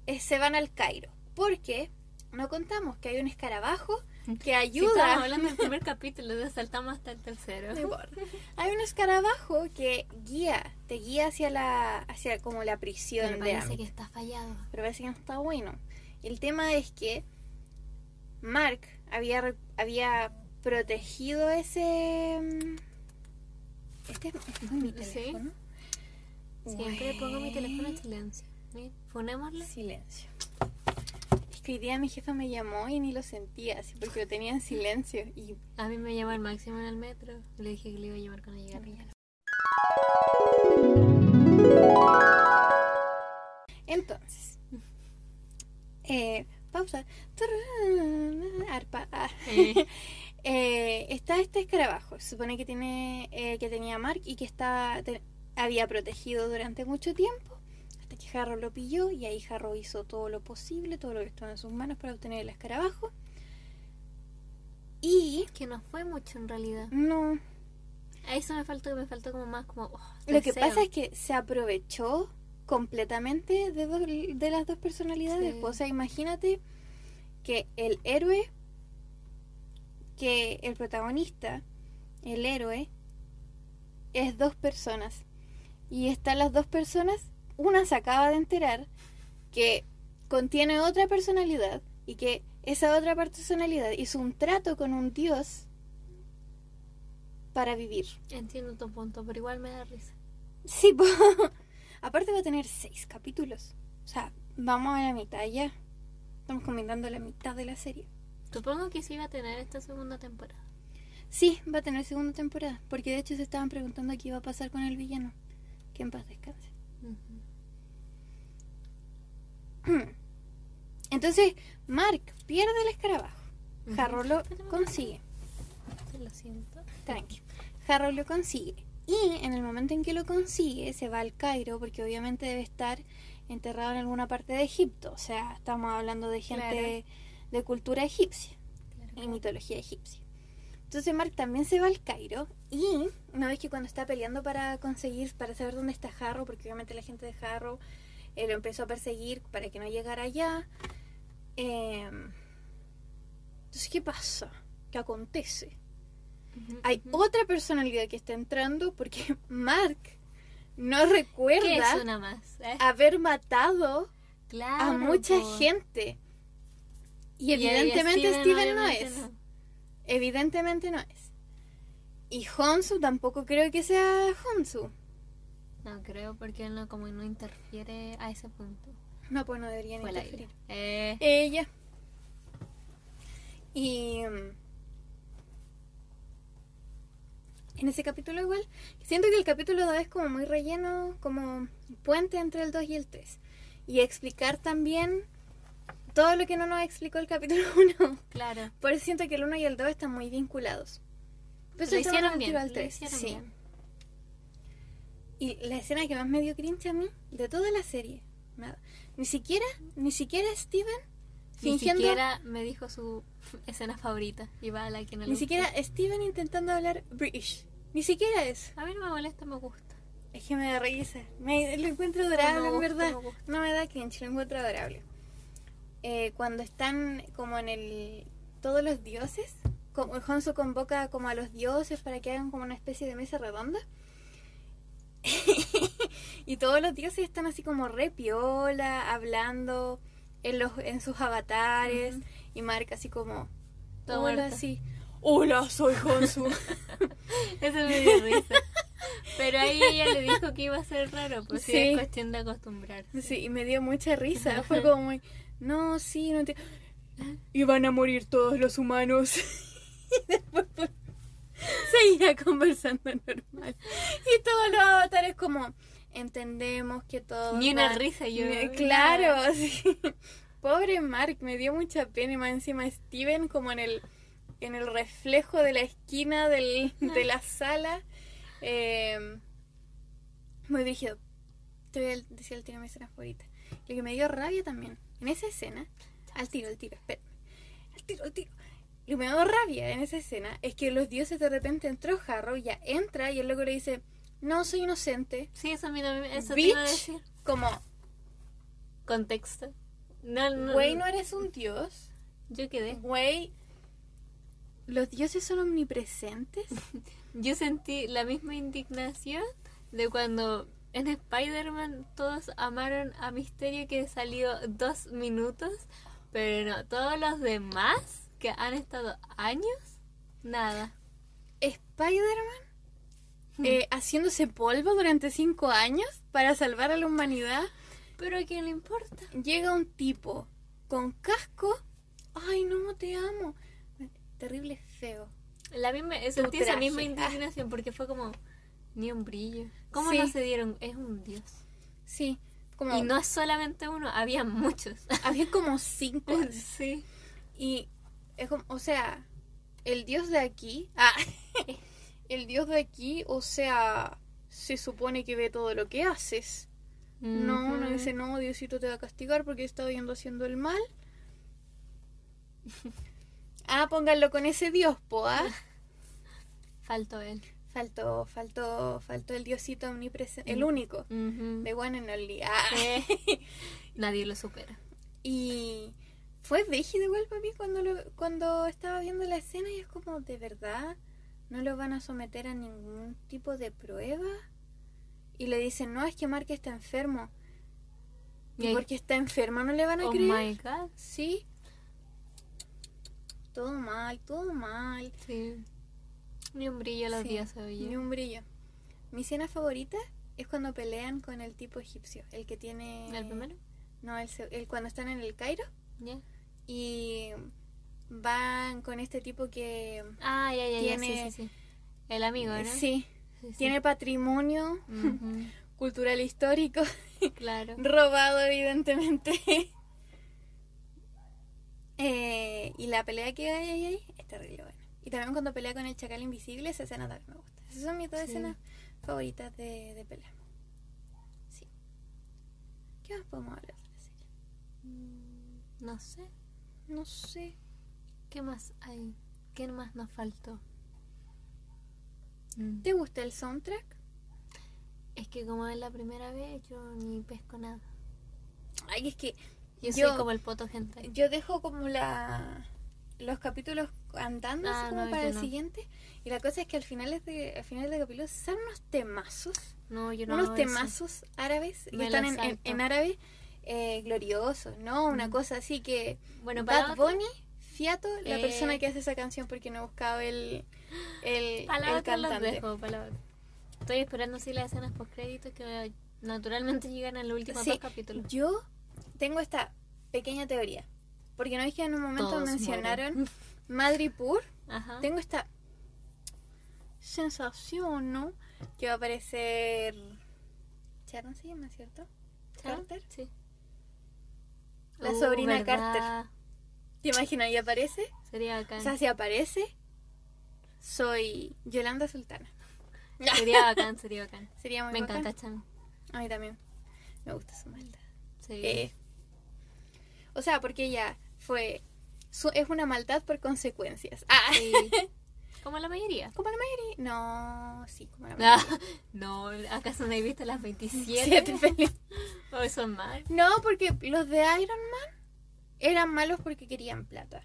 eh, se van al Cairo, porque no contamos que hay un escarabajo que Si ayuda. estábamos hablando del primer capítulo, ya saltamos hasta el tercero. Hay un escarabajo que guía, te guía hacia la, hacia como la prisión Pero parece que está fallado. pero parece que no está bueno. El tema es que Mark había, había protegido ese... mm, Este, este fue mi teléfono. Siempre pongo mi teléfono en silencio. Funémosle. Silencio. Es que hoy día mi jefa me llamó y ni lo sentía, así porque lo tenía en silencio. Y A mí me llama el máximo en el metro. Le dije que le iba a llamar cuando llegara entonces, eh, pausa. Arpa. ah. Eh, Eh, está este escarabajo. Se supone que tiene eh, que tenía Mark y que está te- había protegido durante mucho tiempo. Harrow lo pilló y ahí Harrow hizo todo lo posible, todo lo que estuvo en sus manos para obtener el escarabajo. Y que no fue mucho en realidad. no. A eso me faltó, me faltó como más como. oh, Lo que pasa es que se aprovechó completamente de, dos- de las dos personalidades. Sí. O sea, imagínate que el héroe, que el protagonista, el héroe, es dos personas. Y están las dos personas, una se acaba de enterar que contiene otra personalidad y que esa otra personalidad hizo un trato con un dios para vivir. Entiendo tu punto, pero igual me da risa. Sí, aparte va a tener seis capítulos. O sea, vamos a la mitad ya. Estamos comentando la mitad de la serie. Supongo que sí va a tener esta segunda temporada. Sí, va a tener segunda temporada. Porque de hecho se estaban preguntando qué iba a pasar con el villano. Que en paz descanse. Entonces, Mark pierde el escarabajo. Ujú. Harrow lo consigue. Lo siento. Tranqui. Harrow lo consigue. Y en el momento en que lo consigue, se va al Cairo, porque obviamente debe estar enterrado en alguna parte de Egipto. O sea, estamos hablando de gente de cultura egipcia y mitología egipcia. Entonces Mark también se va al Cairo y una vez que cuando está peleando para conseguir, para saber dónde está Harrow, porque obviamente la gente de Harrow eh, lo empezó a perseguir para que no llegara allá. eh, entonces, ¿qué pasa? ¿Qué acontece? Hay otra personalidad que está entrando porque Mark no ¿Qué recuerda es una más? eh? haber matado Claro, a mucha po. gente. Y Y evidentemente Steven, no es. no. Evidentemente no es. Y Honsu tampoco creo que sea Honsu. No creo porque él no, como no interfiere a ese punto. No, pues no deberían Fue interferir. Eh, Ella. Y mm, en ese capítulo igual, siento que el capítulo 2 es como muy relleno, como puente entre el 2 y el 3. Y explicar también todo lo que no nos explicó el capítulo 1. claro. Por eso siento que el 1 y el 2 están muy vinculados. Por eso lo hicieron bien. al lo 3. hicieron Sí. bien. Y la escena que más me dio cringe a mí de toda la serie, nada. Ni siquiera, ni siquiera Steven Ni fingiendo siquiera me dijo su escena favorita. Y va a la que no le Ni gustó. siquiera Steven intentando hablar British. Ni siquiera eso. A mí no me molesta, me gusta. Es que me da risa. Me, lo encuentro adorable, en gusta, verdad. me gusta. No me da cringe, lo encuentro adorable. Eh, cuando están como en el... Todos los dioses. Como Honsu convoca como a los dioses para que hagan como una especie de mesa redonda. Y todos los dioses están así como re piola, hablando en, los, en sus avatares. Y Mark así como... Todo Hola, muerto. sí. Hola, soy Honsu. Eso me dio risa. Pero ahí ella le dijo que iba a ser raro, pues sí, es cuestión de acostumbrarse. sí, y me dio mucha risa. Fue como muy... No, sí, no te... Y van a morir todos los humanos. y después seguía conversando normal. Y todos los avatares como... Entendemos que todo... Ni una risa yo. Claro, sí. Pobre Mark, me dio mucha pena y más encima Steven como en el en el reflejo de la esquina del- de la sala. Eh, muy rígido. Te voy a decir el tiro mi escena favorita. Lo que me dio rabia también, en esa escena, al tiro, al tiro, espérame. Al tiro, al tiro. Lo que me dio rabia en esa escena es que los dioses de repente entró Harrow, ya entra y el loco le dice, no, soy inocente. Sí, eso a mí también, eso te iba a Bitch, decir. como, Contexto. No, no, güey, no eres un dios. Yo quedé. Güey, los dioses son omnipresentes. Yo sentí la misma indignación de cuando en Spider-Man todos amaron a Misterio que salió dos minutos, pero no, todos los demás que han estado años, nada. Spider-Man eh, haciéndose polvo durante cinco años para salvar a la humanidad. Pero a quién le importa. Llega un tipo con casco. Ay, no, te amo. Terrible feo. La misma, sentí esa misma indignación porque fue como ni un brillo. ¿Cómo Sí. no se dieron? Es un dios. Sí, como... Y no es solamente uno, había muchos. Había como cinco. sí. Y es como, o sea, el dios de aquí, ah, el dios de aquí, o sea, se supone que ve todo lo que haces. No, no dice, no, Diosito te va a castigar porque está viendo haciendo el mal. ah, pónganlo con ese dios, po, ah. Faltó él. Faltó, faltó, faltó el diosito omnipresente, el Mm. único, de One and Only. Ah. Eh, Nadie lo supera. Y fue brígido igual para mí cuando, lo, cuando estaba viendo la escena y es como, ¿de verdad no lo van a someter a ningún tipo de prueba? Y le dicen, no, es que Mark está enfermo. Y ¿Y ahí- porque está enfermo no le van a Oh creer? my god. Sí. Todo mal, todo mal. Sí. Ni un brillo los Sí, días oye. Ni un brillo. Mi escena favorita es cuando pelean con el tipo egipcio, el que tiene... ¿El primero? No, el, se- el cuando están en el Cairo. Ya. Y van con este tipo que Ah, ya, ya, ya. Tiene- Sí, sí, sí. El amigo, ¿no? sí, tiene patrimonio cultural histórico Claro. robado evidentemente Eh, y la pelea que hay ahí es terrible buena y también cuando pelea con el chacal invisible esa escena también me gusta esas son mis dos escenas favoritas de, de pelea sí ¿qué más podemos hablar de la serie? No sé. No sé ¿Qué más hay? ¿Qué más nos faltó? Mm. ¿te gusta el soundtrack? Es que como es la primera vez, yo ni pesco nada. ay es que Yo, Yo- soy como el poto gente. Yo dejo como la los capítulos andando así Ah, como no, para el no. siguiente. Y la cosa es que al final de, al final del capítulo salen unos temazos, No, yo no unos eso. temazos árabes que Me están la en, en árabe eh, gloriosos, ¿no? Una Mm. cosa así que Bueno, para Bad Bunny, Fiato, la Eh. persona que hace esa canción porque no he buscado el, el, cantante. dejo. Estoy esperando así las escenas post créditos que naturalmente llegan en los últimos Sí. dos capítulos. Yo tengo esta pequeña teoría. Porque no es que en un momento Todos mencionaron. Madripur. Tengo esta sensación, ¿no? Que va a aparecer. Sharon se llama, ¿cierto? Carter. Sí. La Uh, sobrina ¿verdad? Carter. ¿Te imaginas? ¿Y aparece? Sería bacán. O sea, si aparece, soy Yolanda Sultana. Sería bacán, sería bacán. Sería muy Me bacán. encanta Chan. A mí también. Me gusta su maldad. Sí. Eh, o sea, porque ella fue. su- es una maldad por consecuencias. Ah, Sí. Como la mayoría. como la mayoría. No, sí, como la Ah, mayoría. no, ¿acaso no he visto las 27? Siete películas. ¿O son mal? No, porque los de Iron Man eran malos porque querían plata.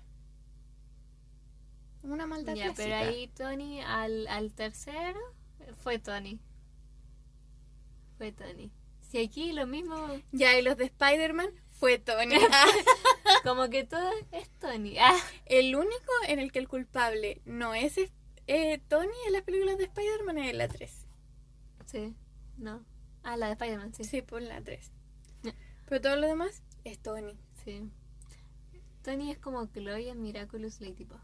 Una maldad Ya, pero ahí Tony, al, al tercero, fue Tony. Fue Tony. Si aquí lo mismo, Ya, y los de Spider-Man fue Tony. Ah, como que todo es Tony. Ah, el único en el que el culpable no es eh, Tony en las películas de Spider-Man es la 3. sí, no. Ah, la de Spider-Man, sí. Sí, por la 3. Ya. Pero todo lo demás es Tony. Sí. Tony es como Chloe en Miraculous Ladybug.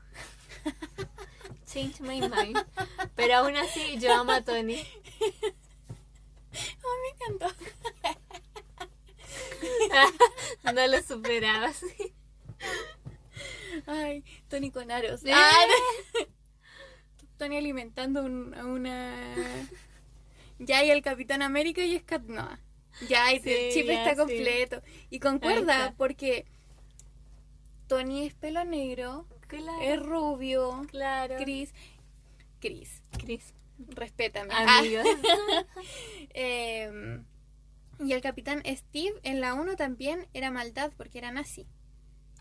Change my mind. Pero aún así, yo amo a Tony. Oh, me encantó. no lo superaba. sí. Ay, Tony con aros. Ah, Tony alimentando un- a una. Ya, y el Capitán América y Scott Noah. Ya, y Sí, el chip ya, está sí. completo. Y concuerda, porque Tony es pelo negro, Claro. es rubio, claro. Chris. Chris, Chris. respétame. Ah, Amigos. em, y el Capitán Steve en la 1 también era maldad porque era nazi.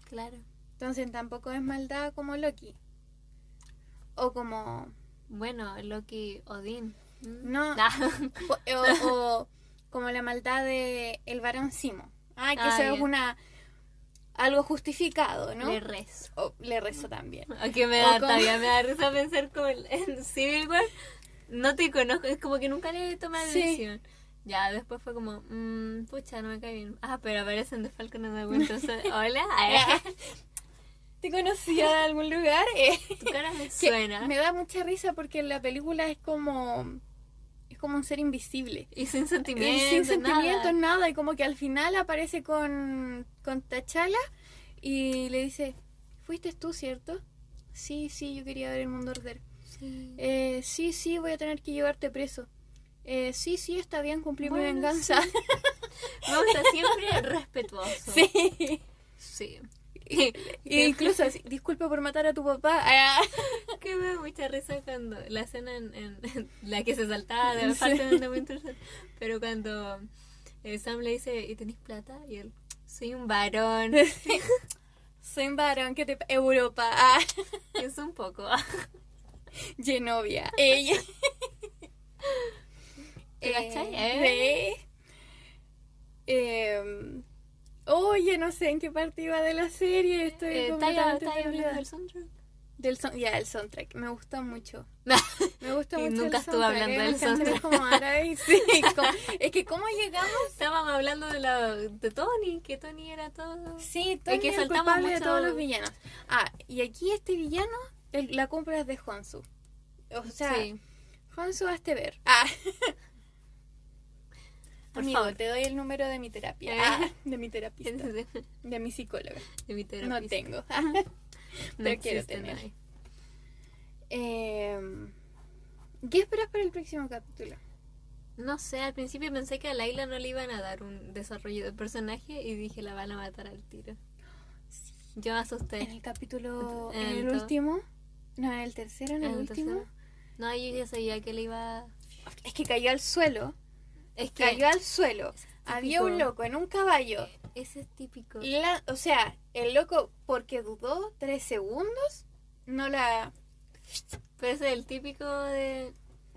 claro. Entonces tampoco es maldad como Loki. O como. Bueno, Loki Odín. No. Ah, O, como la maldad de el varón Simo. Ah, que Ah, eso es una. Algo justificado, ¿no? Le rezo. O le rezo también. Aunque me O da, como- todavía me da risa pensar como en, Civil War. No te conozco, es como que nunca le tomé Sí. decisión. Ya, después fue como, mmm, pucha, no me cae bien. Ah, pero aparecen de Falcon and the Winter Soldier. Hola, eh, ¿Te conocía de algún lugar? Eh, tu cara me suena. Me da mucha risa porque la película es como. Es como un ser invisible. Y sin sentimientos, Sin sentimientos, nada. nada. Y como que al final aparece con, con T'Challa y le dice: ¿Fuiste tú, cierto? Sí, sí, yo quería ver el mundo arder. Sí. Eh, sí, sí, voy a tener que llevarte preso. Eh, sí, sí, está bien, cumplí mi venganza. Me gusta siempre respetuoso. Sí. Sí. Y incluso así, disculpa por matar a tu papá. Ah, que me da mucha risa cuando la escena en, en- en la que se saltaba de Sí. The Winter Soldier, pero cuando eh, Sam le dice ¿y tenés plata? y él soy un varón Soy un varón que te... Europa. Ah, es un poco Genovia. Ella. ¿Te cachai? Eh, sí. Eh, oye, no sé en qué parte iba de la serie. Estoy eh, ¿estás completamente del soundtrack? Del son- ya, el soundtrack. Me gusta mucho. Me gusta Y mucho. nunca el estuve hablando del soundtrack. como sí, como- es que, ¿cómo llegamos? estábamos hablando de, la, de Tony que Tony era todo Sí, Tony que es el saltamos culpable de mucho- todos los villanos. Ah, y aquí este villano, el- la compra es de Honsu. O sea, sí Honsu, hazte ver. Ah. Por Amigo, favor. te doy el número de mi terapia. Eh. Ah, de mi terapista. de, mi psicóloga. de mi No terapista. tengo. no pero quiero tener. no. Eh, ¿Qué esperas para el próximo capítulo? No sé, al principio pensé que a Laila no le iban a dar un desarrollo de personaje y dije la van a matar al tiro. Yo me En asusté. el capítulo. En En el último. No, en el tercero, en el, ¿En el último. tercero? No, yo ya sabía que le iba. Es que cayó al suelo. Es que Cayó al suelo. Había un loco en un caballo. ese es típico. La- o sea, el loco, porque dudó tres segundos, no la. Pero ese es el típico de.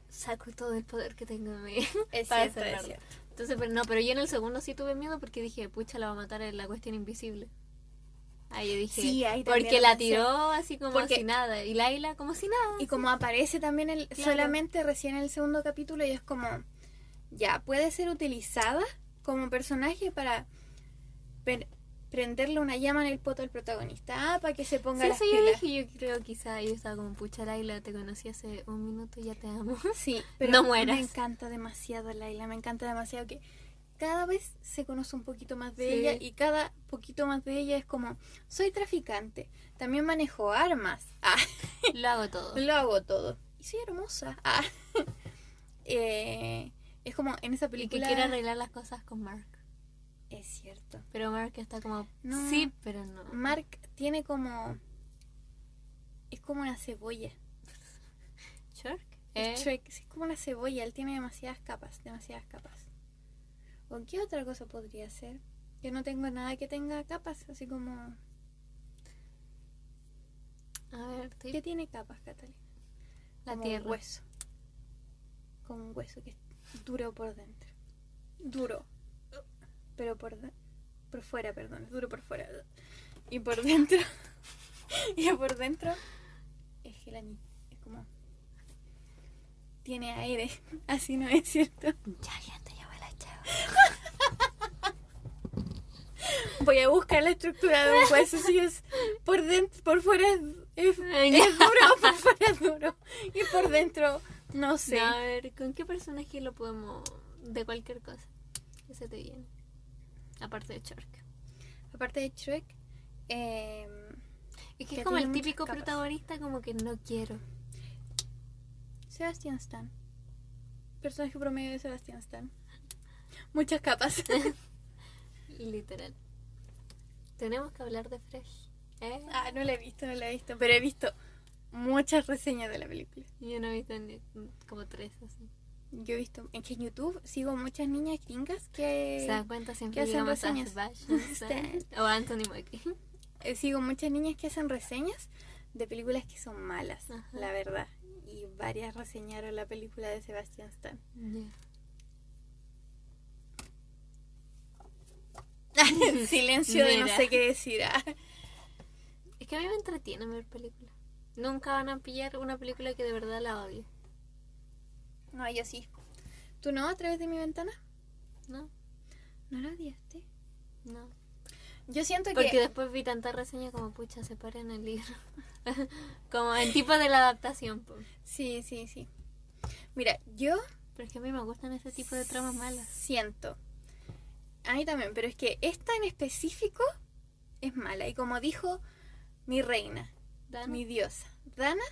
Saco todo el poder que tengo en mí. Es para cierto, es cerrarlo. cierto. Entonces, pero no, pero yo en el segundo sí tuve miedo porque dije, pucha, la va a matar en la cuestión invisible. Ahí yo dije, Sí, ahí también porque la tiró así como Porque- si nada. Y Laila como si nada. Y como aparece también el, Claro. solamente recién en el segundo capítulo, y es como. Ya, puede ser utilizada como personaje para prenderle una llama en el poto al protagonista. Ah, para que se ponga Sí, las eso yo pilas. dije, yo creo quizá yo estaba como, pucha Laila, te conocí hace un minuto y ya te amo. Sí, pero No mueras. me encanta demasiado Laila, me encanta demasiado que cada vez se conoce un poquito más de Sí. ella y cada poquito más de ella es como, soy traficante, también manejo armas, ah, Lo hago todo. lo hago todo y soy hermosa. Ah. Eh, es como en esa Y que película... quiere arreglar las cosas con Mark. Es cierto. Pero Mark está como, No. sí, pero no. Mark tiene como... Es como una cebolla. Shark. Es Eh, Shrek, es como una cebolla, él tiene demasiadas capas, demasiadas capas. ¿O qué otra cosa podría ser? Que no tengo nada que tenga capas, así como... a ver, estoy- ¿Qué tiene capas, Catalina? la como tierra. un hueso. Como un hueso que duro por dentro. Duro. pero por, por fuera, perdón, duro por fuera. Y por dentro, y por dentro es gelanito, es como... Tiene aire, así no es cierto. Ya, ya te llevo la chava. Voy a buscar la estructura de un hueso, si es por dentro, por fuera es, es, es duro, por fuera es duro. Y por dentro, no sé. A ver, ¿con qué personaje lo podemos. de cualquier cosa? ¿Qué se te viene? Aparte de Shark. Aparte de Shrek, eh, Es que Que es como el típico protagonista, como que no quiero. Sebastián Stan. Personaje promedio de Sebastián Stan. Muchas capas. Literal. Tenemos que hablar de Fresh. ¿Eh? ah, no la he visto, no la he visto. Pero he visto muchas reseñas de la película. Yo no he visto ni como tres así. Yo he visto, en que en YouTube sigo muchas niñas gringas que... ¿Se dan cuenta ¿qué siempre hacen llegamos a reseñas? Sebastian o Anthony Mackie? eh, sigo muchas niñas que hacen reseñas de películas que son malas, Ajá. la verdad. Y varias reseñaron la película de Sebastián Stan. Ya. Silencio de no sé qué decir. ah. Es que a mí me entretiene ver películas. Nunca van a pillar una película que de verdad la odie. No, yo sí. ¿Tú no a través de mi ventana? ¿No? ¿No la odiaste? No. Yo siento Porque que... después vi tanta reseña como, pucha, se para en el libro. como el tipo de la adaptación. po. Sí, sí, sí. Mira, yo Pero es que a mí me gustan ese tipo de tramas malas. siento. A mí también, pero es que esta en específico es mala. Y como dijo mi reina, ¿Dana? mi diosa, Dana,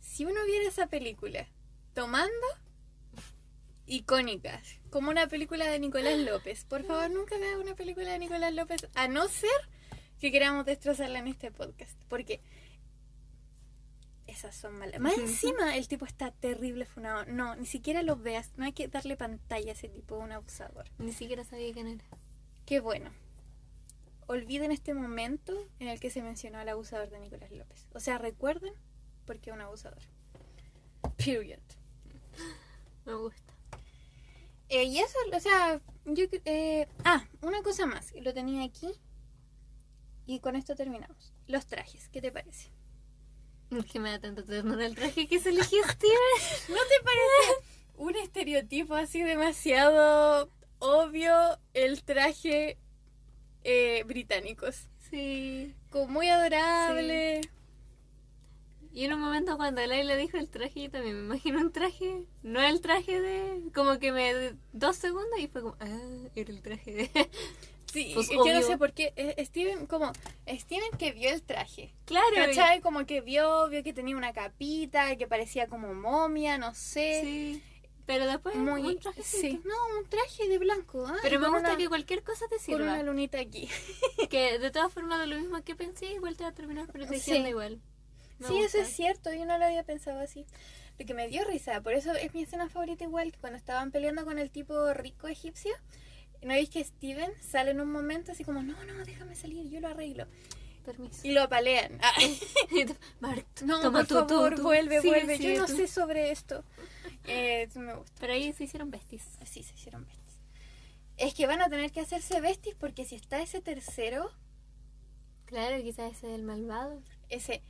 si uno viera esa película tomando, icónica, como una película de Nicolás López. Por favor, nunca vea una película de Nicolás López, a no ser que queramos destrozarla en este podcast. Porque esas son malas. Más encima, el tipo está terrible funado. No, ni siquiera lo veas. No hay que darle pantalla a ese tipo, un abusador. Ni siquiera sabía quién era. Qué bueno. Olviden este momento en el que se mencionó al abusador de Nicolás López. O sea, recuerden porque es un abusador. Period. Me gusta. Eh, y eso, o sea, yo... eh, ah, una cosa más. Lo tenía aquí. Y con esto terminamos. Los trajes, ¿qué te parece? Es que me da tanto ternura el traje que se eligió Steven. ¿No te parece un estereotipo así demasiado obvio el traje eh, británicos? Sí. Como muy adorable. Y en un momento cuando le dijo el traje, yo también me imagino un traje. No el traje de. Como que me. Dos segundos y fue como. Ah, era el traje de. Sí, Pues, yo no sé por qué. eh, Steven, como. Steven que vio el traje. Claro. ¿Cachai? Como que vio, vio que tenía una capita, que parecía como momia, no sé. Sí. Pero después Muy. un traje sí. No, un traje de blanco. ah, Pero me gusta una- que cualquier cosa te Con una sirva. lunita aquí. Que de todas formas, de lo mismo que pensé, igual te va a terminar protegiendo Sí. igual. Me sí, eso es cierto, yo no lo había pensado así. Lo que me dio risa, por eso es mi escena favorita igual, que cuando estaban peleando con el tipo rico egipcio, ¿no veis que Steven sale en un momento así como, no, no, déjame salir, yo lo arreglo? Permiso. Y lo apalean. Ah, no, toma por tú, favor, tú. vuelve, Sí, vuelve, sí, yo no sé sobre esto. Eh, me gusta. Pero ahí se hicieron besties. Así se hicieron besties. Es que van a tener que hacerse besties porque si está ese tercero, Claro, quizás ese es el malvado. ese,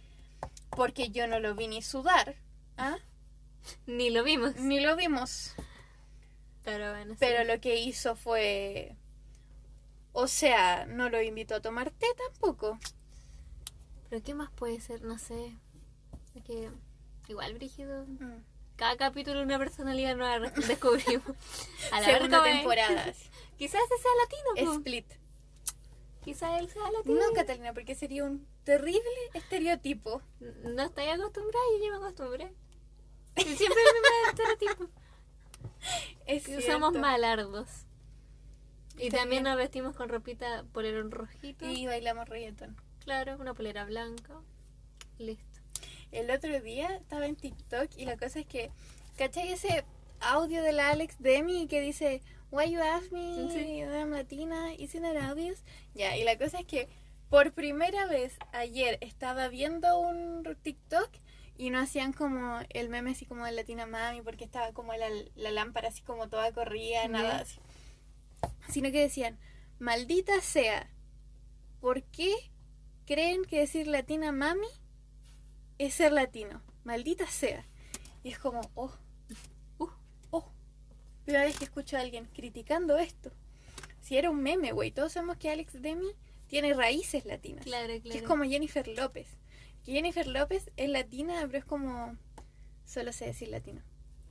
porque yo no lo vi ni sudar, ¿ah? Ni lo vimos. ni lo vimos. Pero bueno, sí. Pero lo que hizo fue. O sea, no lo invitó a tomar té tampoco. Pero ¿qué más puede ser? No sé. Es que igual, Brígido. Mm. Cada capítulo una personalidad nueva descubrimos. A la Segunda verga, temporada. Quizás ese sea latino, po. Split. Quizás él sea latino. No, Catalina, porque sería un terrible estereotipo. No estoy acostumbrada y yo me acostumbré. Siempre el mismo estereotipo. Es Que usamos malardos. Y También. también nos vestimos con ropita polerón rojito. Y bailamos reggaeton. Claro, una polera blanca. Listo. El otro día estaba en TikTok y la cosa es que, ¿cachai ese audio de la Alex Demi que dice, Why you ask me, Sí. I'm Latina, isn't that obvious? Ya, y la cosa es que por primera vez ayer estaba viendo un TikTok y no hacían como el meme así como de Latina Mami porque estaba como la, la lámpara así como toda corrida, Ya. nada así. sino que decían, maldita sea, ¿por qué creen que decir latina mami es ser latino? Maldita sea. Y es como, oh, uh, oh, primera vez que escucho a alguien criticando esto. Si era un meme, güey, todos sabemos que Alex Demi tiene raíces latinas. Claro, Que claro. es como Jennifer López. Que Jennifer López es latina, pero es como, solo sé decir latino.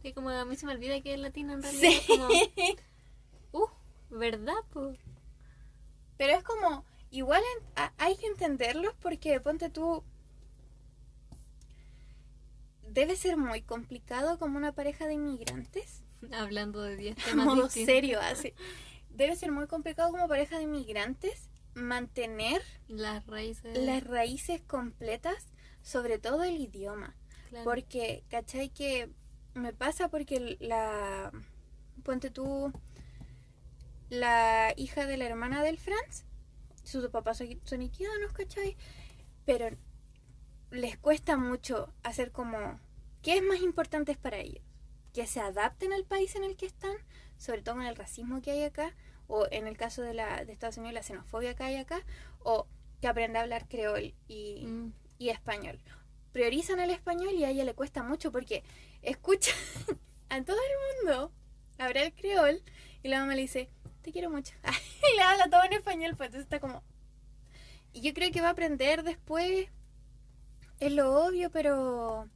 Sí, como a mí se me olvida que es latino en realidad. Sí. es como, uh, ¿verdad, po? Pero es como, igual en- a- hay que entenderlos porque ponte tú. Debe ser muy complicado como una pareja de inmigrantes. Hablando de 10 A temas modo distintos. serio, así. Debe ser muy complicado como pareja de inmigrantes mantener Las raíces. las raíces completas, sobre todo el idioma. claro. Porque, ¿cachai? Que me pasa porque la. Ponte tú. La hija de la hermana del Franz, sus papás son, son haitianos, ¿cachai? Pero les cuesta mucho hacer como. ¿Qué es más importante para ellos? Que se adapten al país en el que están, sobre todo con el racismo que hay acá, o en el caso de, la, de Estados Unidos, la xenofobia que hay acá, o que aprenda a hablar creol y, Mm, y español. Priorizan el español y a ella le cuesta mucho porque escucha a todo el mundo hablar el creol y la mamá le dice, te quiero mucho. y le habla todo en español, pues entonces está como... Y yo creo que va a aprender después, es lo obvio, pero,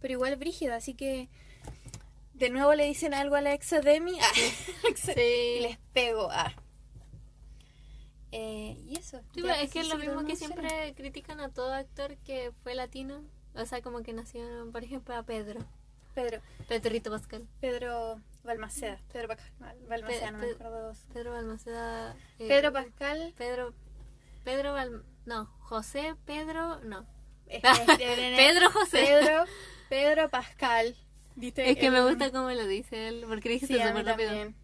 pero igual brígido, así que de nuevo le dicen algo a la exodemi ah, y Sí. les pego. Ah. Eh, y eso. Sí, es que es lo mismo que siempre critican a todo actor que fue latino. O sea, como que nació, por ejemplo, a Pedro. Pedro. Pedrito Pascal. Pedro Balmaceda. Pedro Pascal. Balmaceda, no me acuerdo. Pedro Balmaceda. eh, Pedro Pascal. Pedro. Pedro Bal... No, José Pedro. No. eh, eh, Pedro José. Pedro, Pedro Pascal. ¿Viste? Es que me El- gusta cómo lo dice él, porque dijiste Sí, súper rápido. también.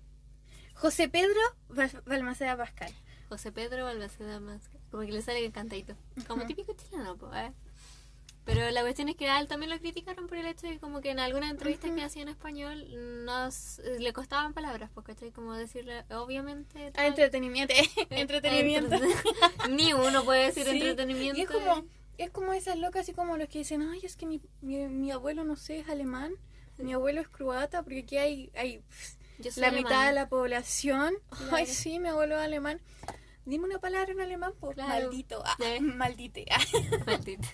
José Pedro Bal- Balmaceda Pascal. José Pedro Balmaceda más. Como que le sale el cantadito. Como típico chileno, pues. ¿eh? Pero la cuestión es que a él también lo criticaron por el hecho de que como que en algunas entrevistas que hacía en español nos le costaban palabras, porque ¿cachai? como decirle, obviamente... Ah, entretenimiento. entretenimiento. Entre- Ni uno puede decir Sí, entretenimiento. Y es como, es como esas locas, así como los que dicen, ay, es que mi, mi, mi abuelo, no sé, es alemán. Mi abuelo es croata, porque aquí hay, hay la mitad de la población. Claro. Ay, sí, mi abuelo es alemán. Dime una palabra en alemán, por Claro. maldito. Ah, maldite. Maldita.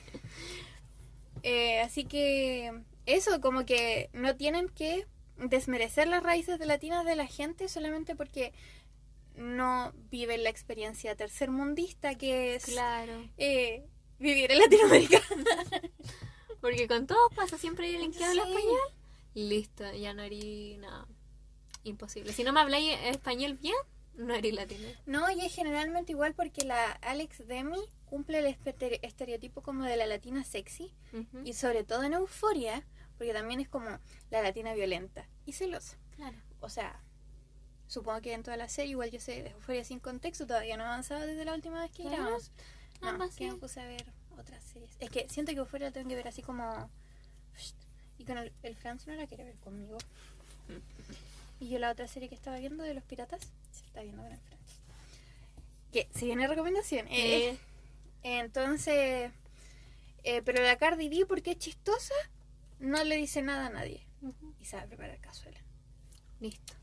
Eh, así que eso, como que no tienen que desmerecer las raíces de latinas de la gente solamente porque no viven la experiencia tercermundista que es Claro. eh, vivir en Latinoamérica. Porque con todos pasa siempre hay alguien que habla Sí. español. Listo, ya no haría nada. Imposible. Si no me habláis español bien, no haría latino. No, y es generalmente igual porque la Alex Demi cumple el estere- estereotipo como de la latina sexy y sobre todo en Euforia, porque también es como la latina violenta y celosa. Claro. O sea, supongo que en toda la serie, igual yo sé de Euforia sin contexto, todavía no he avanzado desde la última vez que grabamos. No, Ambas que me puse a ver otras series. Es que siento que Euforia la tengo que ver así como... Y con el, el Franz no la quiere ver conmigo. Y yo la otra serie que estaba viendo de los piratas, se está viendo con el Franz. Que si viene recomendación. Eh, entonces, eh, pero la Cardi B, porque es chistosa, no le dice nada a nadie. Y sabe preparar cazuela. Listo.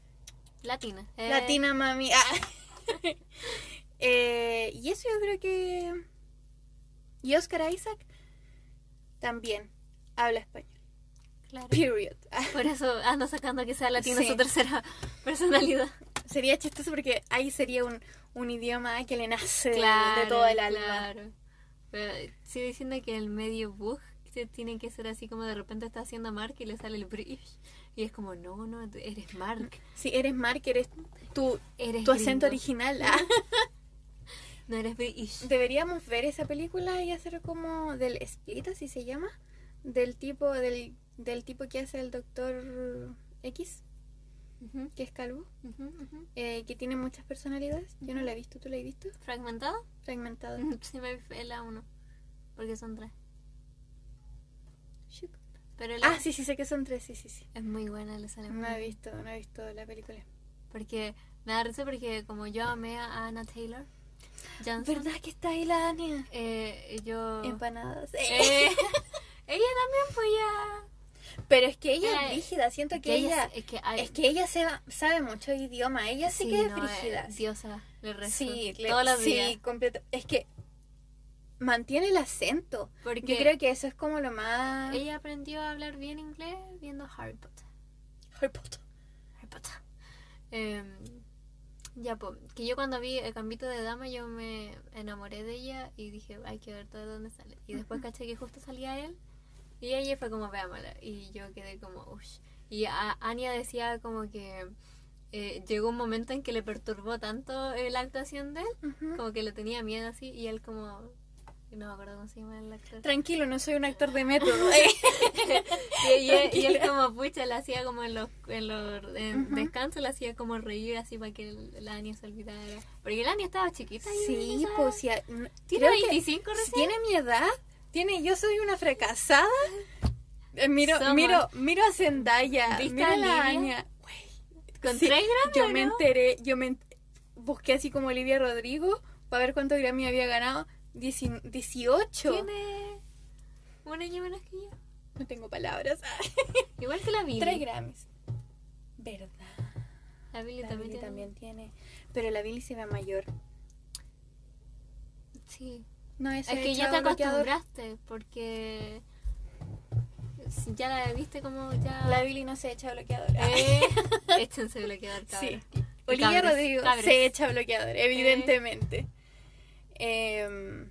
Latina. Eh, Latina, mami. Ah. Eh, y eso yo creo que... Y Oscar Isaac también habla español. Claro. Period. Por eso ando sacando que sea latino Sí. su tercera personalidad. Sería chistoso porque ahí sería un, un idioma que le nace de- Claro, de todo el alma. Claro. Pero sigo diciendo que el medio bug tiene que ser así como de repente está haciendo Mark y le sale el British. Y es como, no, no, eres Mark. Si eres Mark, eres tu, Eres tu acento gringo. original. Ah. No eres British. Deberíamos ver esa película y hacer como del Split, así se llama. Del tipo, del, del tipo que hace el Doctor X, que es calvo, eh, que tiene muchas personalidades. Yo no la he visto, ¿tú la has visto? ¿Fragmentado? Fragmentado. Sí, me vi la uno. Porque son tres. Pero la Ah, sí, sí, sé que son tres, sí, sí, sí. es muy buena, le sale No he visto, no he visto la película. Porque me da risa porque como yo amé a Anna Taylor. Johnson, ¿Verdad que está ahí la Ania? eh, yo... Empanadas. Eh, ella también pues ya... Pero es que ella Eh, es rígida, siento que, ella... es que, hay- Es que ella se va- sabe mucho idioma, ella sí, que es no, eh, rígida. diosa, le rezo. sí, le- todos los sí, días. completo. Es que mantiene el acento. Porque Yo creo que eso es como lo más... ella aprendió a hablar bien inglés viendo Harry Potter. Harry Potter. Harry Potter. Em, ya, pues, que yo cuando vi el cambito de dama yo me enamoré de ella y dije, hay que ver todo de dónde sale. Y después caché que justo salía él y ella fue como, veámosla. Y yo quedé como, uff. Y a- Anya decía como que eh, llegó un momento en que le perturbó tanto eh, la actuación de él, Ujú. como que le tenía miedo así y él como... No me acuerdo cómo se llama el actor. Tranquilo, no soy un actor de método. Y, y él, y él como pucha le hacía como en los, en los en Ujú. descansos le hacía como reír así para que la Ania se olvidara. Porque la Ania estaba chiquita. y sí, pues sí, a- Tiene creo que 25 si recién. tiene mi edad, tiene yo soy una fracasada. Eh, miro, Somos. miro, miro a Zendaya, ¿Viste miro a la. Güey, Con sí, tres Grammy, Yo ¿o me enteré, yo me ent- busqué así como Olivia Rodrigo para ver cuánto Grammy había ganado. Dieci- 18. Tiene un año menos que yo. No tengo palabras. Igual que la Billy. Tres Grammys. ¿Verdad? La Billy La también, tiene- también tiene. Pero la Billie se ve mayor. Sí. No, Es que ya te bloqueador. acostumbraste porque ya la viste como ya... La Billie no se echa bloqueador. Eh, échense bloqueador, cabros. Sí. Olivia Cabres, Rodrigo cabres. se echa bloqueador, evidentemente. Em,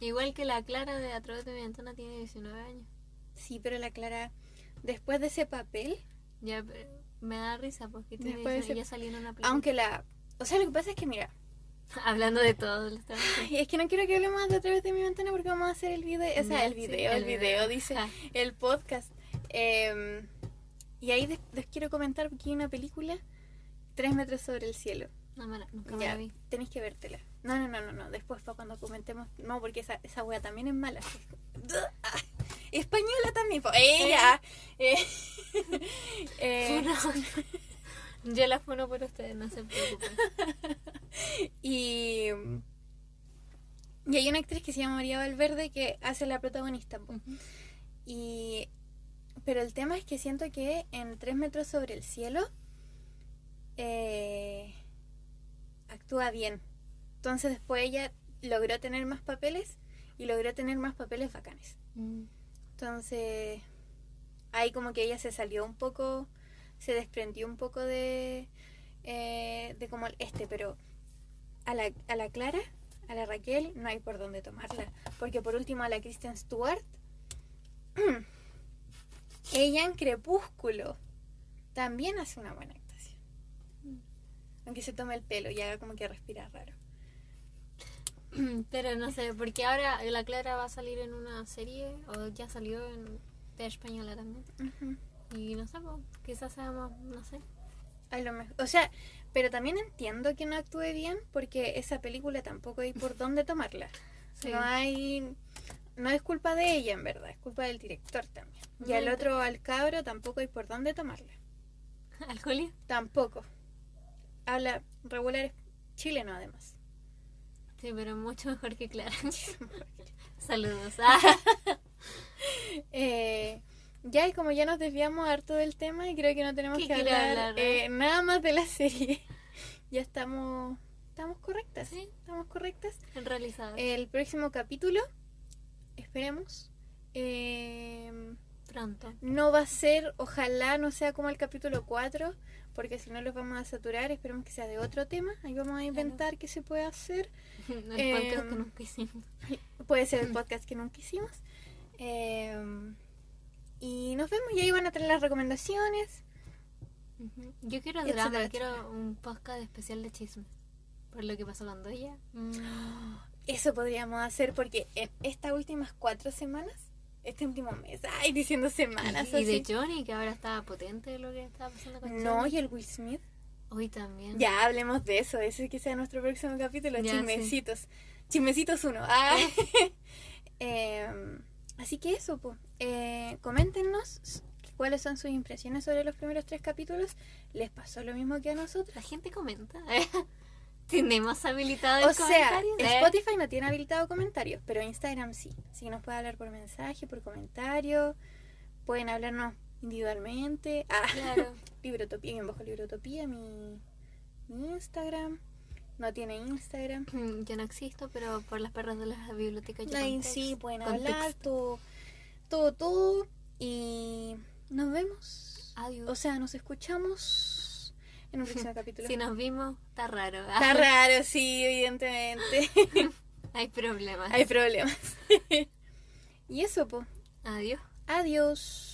Igual que la Clara de A través de mi ventana tiene 19 años. sí, pero la Clara, después de ese papel, Ya, pero me da risa porque tiene Después de 19, ese- ya salió en una película. aunque la... O sea, lo que pasa es que, mira, Hablando de todo. ay, es que no quiero que hablemos de a través de mi ventana porque vamos a hacer el video, o sea, el sí, video, el video, dice, Ah, el podcast. Em, y ahí les quiero comentar porque hay una película, Tres metros sobre el cielo. no me la, nunca me la vi. tenéis que vértela. No, no, no, no, no. Después para cuando comentemos. No, porque esa, esa wea también es mala. Española también. Ella. Eh, eh, Funo. Yo la funo por ustedes, no se preocupen. y, y hay una actriz que se llama María Valverde que hace la protagonista. Y, pero el tema es que siento que en Tres metros sobre el cielo eh, actúa bien. Entonces después ella logró tener más papeles y logró tener más papeles bacanes. Mm. Entonces ahí como que ella se salió un poco, se desprendió un poco de, eh, de como este, pero a la, a la Clara, a la Raquel, no hay por dónde tomarla. Porque por último a la Kristen Stewart, ella en Crepúsculo también hace una buena actuación. Aunque se tome el pelo y haga como que respira raro. Pero no sé, porque ahora la Clara va a salir en una serie, o ya salió en de española también. Ujú. Y no sé, pues, quizás seamos, no sé. A lo mejor, o sea, pero también entiendo que no actúe bien porque esa película tampoco hay por dónde tomarla. Sí. No hay, no es culpa de ella en verdad, es culpa del director también. Y al otro, al cabro, tampoco hay por dónde tomarla. ¿Al Julio? Tampoco. Habla regular chileno además. Sí, pero mucho mejor que Clara. Saludos. Ah, Eh, ya, y como ya nos desviamos harto del tema y creo que no tenemos ¿Qué que hablar, eh, nada más de la serie, ya estamos, estamos correctas. Sí. Estamos correctas. realizado. El próximo capítulo, esperemos, eh, Pronto. no va a ser, ojalá no sea como el capítulo 4, porque si no los vamos a saturar, esperemos que sea de otro tema, ahí vamos a inventar qué se puede hacer. El podcast Em, que nunca hicimos. Puede ser el podcast que nunca hicimos. Eh, y nos vemos y ahí van a tener las recomendaciones. Yo quiero drama, etcétera. quiero un podcast especial de chisme. Por lo que pasó con Doya. Mm. Eso podríamos hacer porque en estas últimas cuatro semanas, este último mes, ay, diciendo semanas. Y, de. Johnny, que ahora estaba potente lo que estaba pasando con No, Johnny. y el Will Smith. Hoy también. Ya hablemos de eso, ese que sea nuestro próximo capítulo, Ya, chismecitos. Chismecitos uno. Ah. Em, así que eso, pues. coméntenos cuáles son sus impresiones sobre los primeros tres capítulos. ¿Les pasó lo mismo que a nosotros? La gente comenta. Tenemos habilitado el O sea. ¿eh? Spotify no tiene habilitado comentarios, pero Instagram sí. Así que nos puede hablar por mensaje, por comentario. Pueden hablarnos individualmente. Ah, Claro. Librotopía, bien bajo Librotopía, mi, mi Instagram. No tiene Instagram. Yo no existo, pero por las perras de la biblioteca yo Ahí context- sí pueden contexto. hablar, todo, todo, todo. Y nos vemos. Adiós. O sea, nos escuchamos en un próximo capítulo. Si nos vimos, está raro. Está raro, sí, evidentemente. Hay problemas. Hay problemas. y eso, pues. Adiós. Adiós.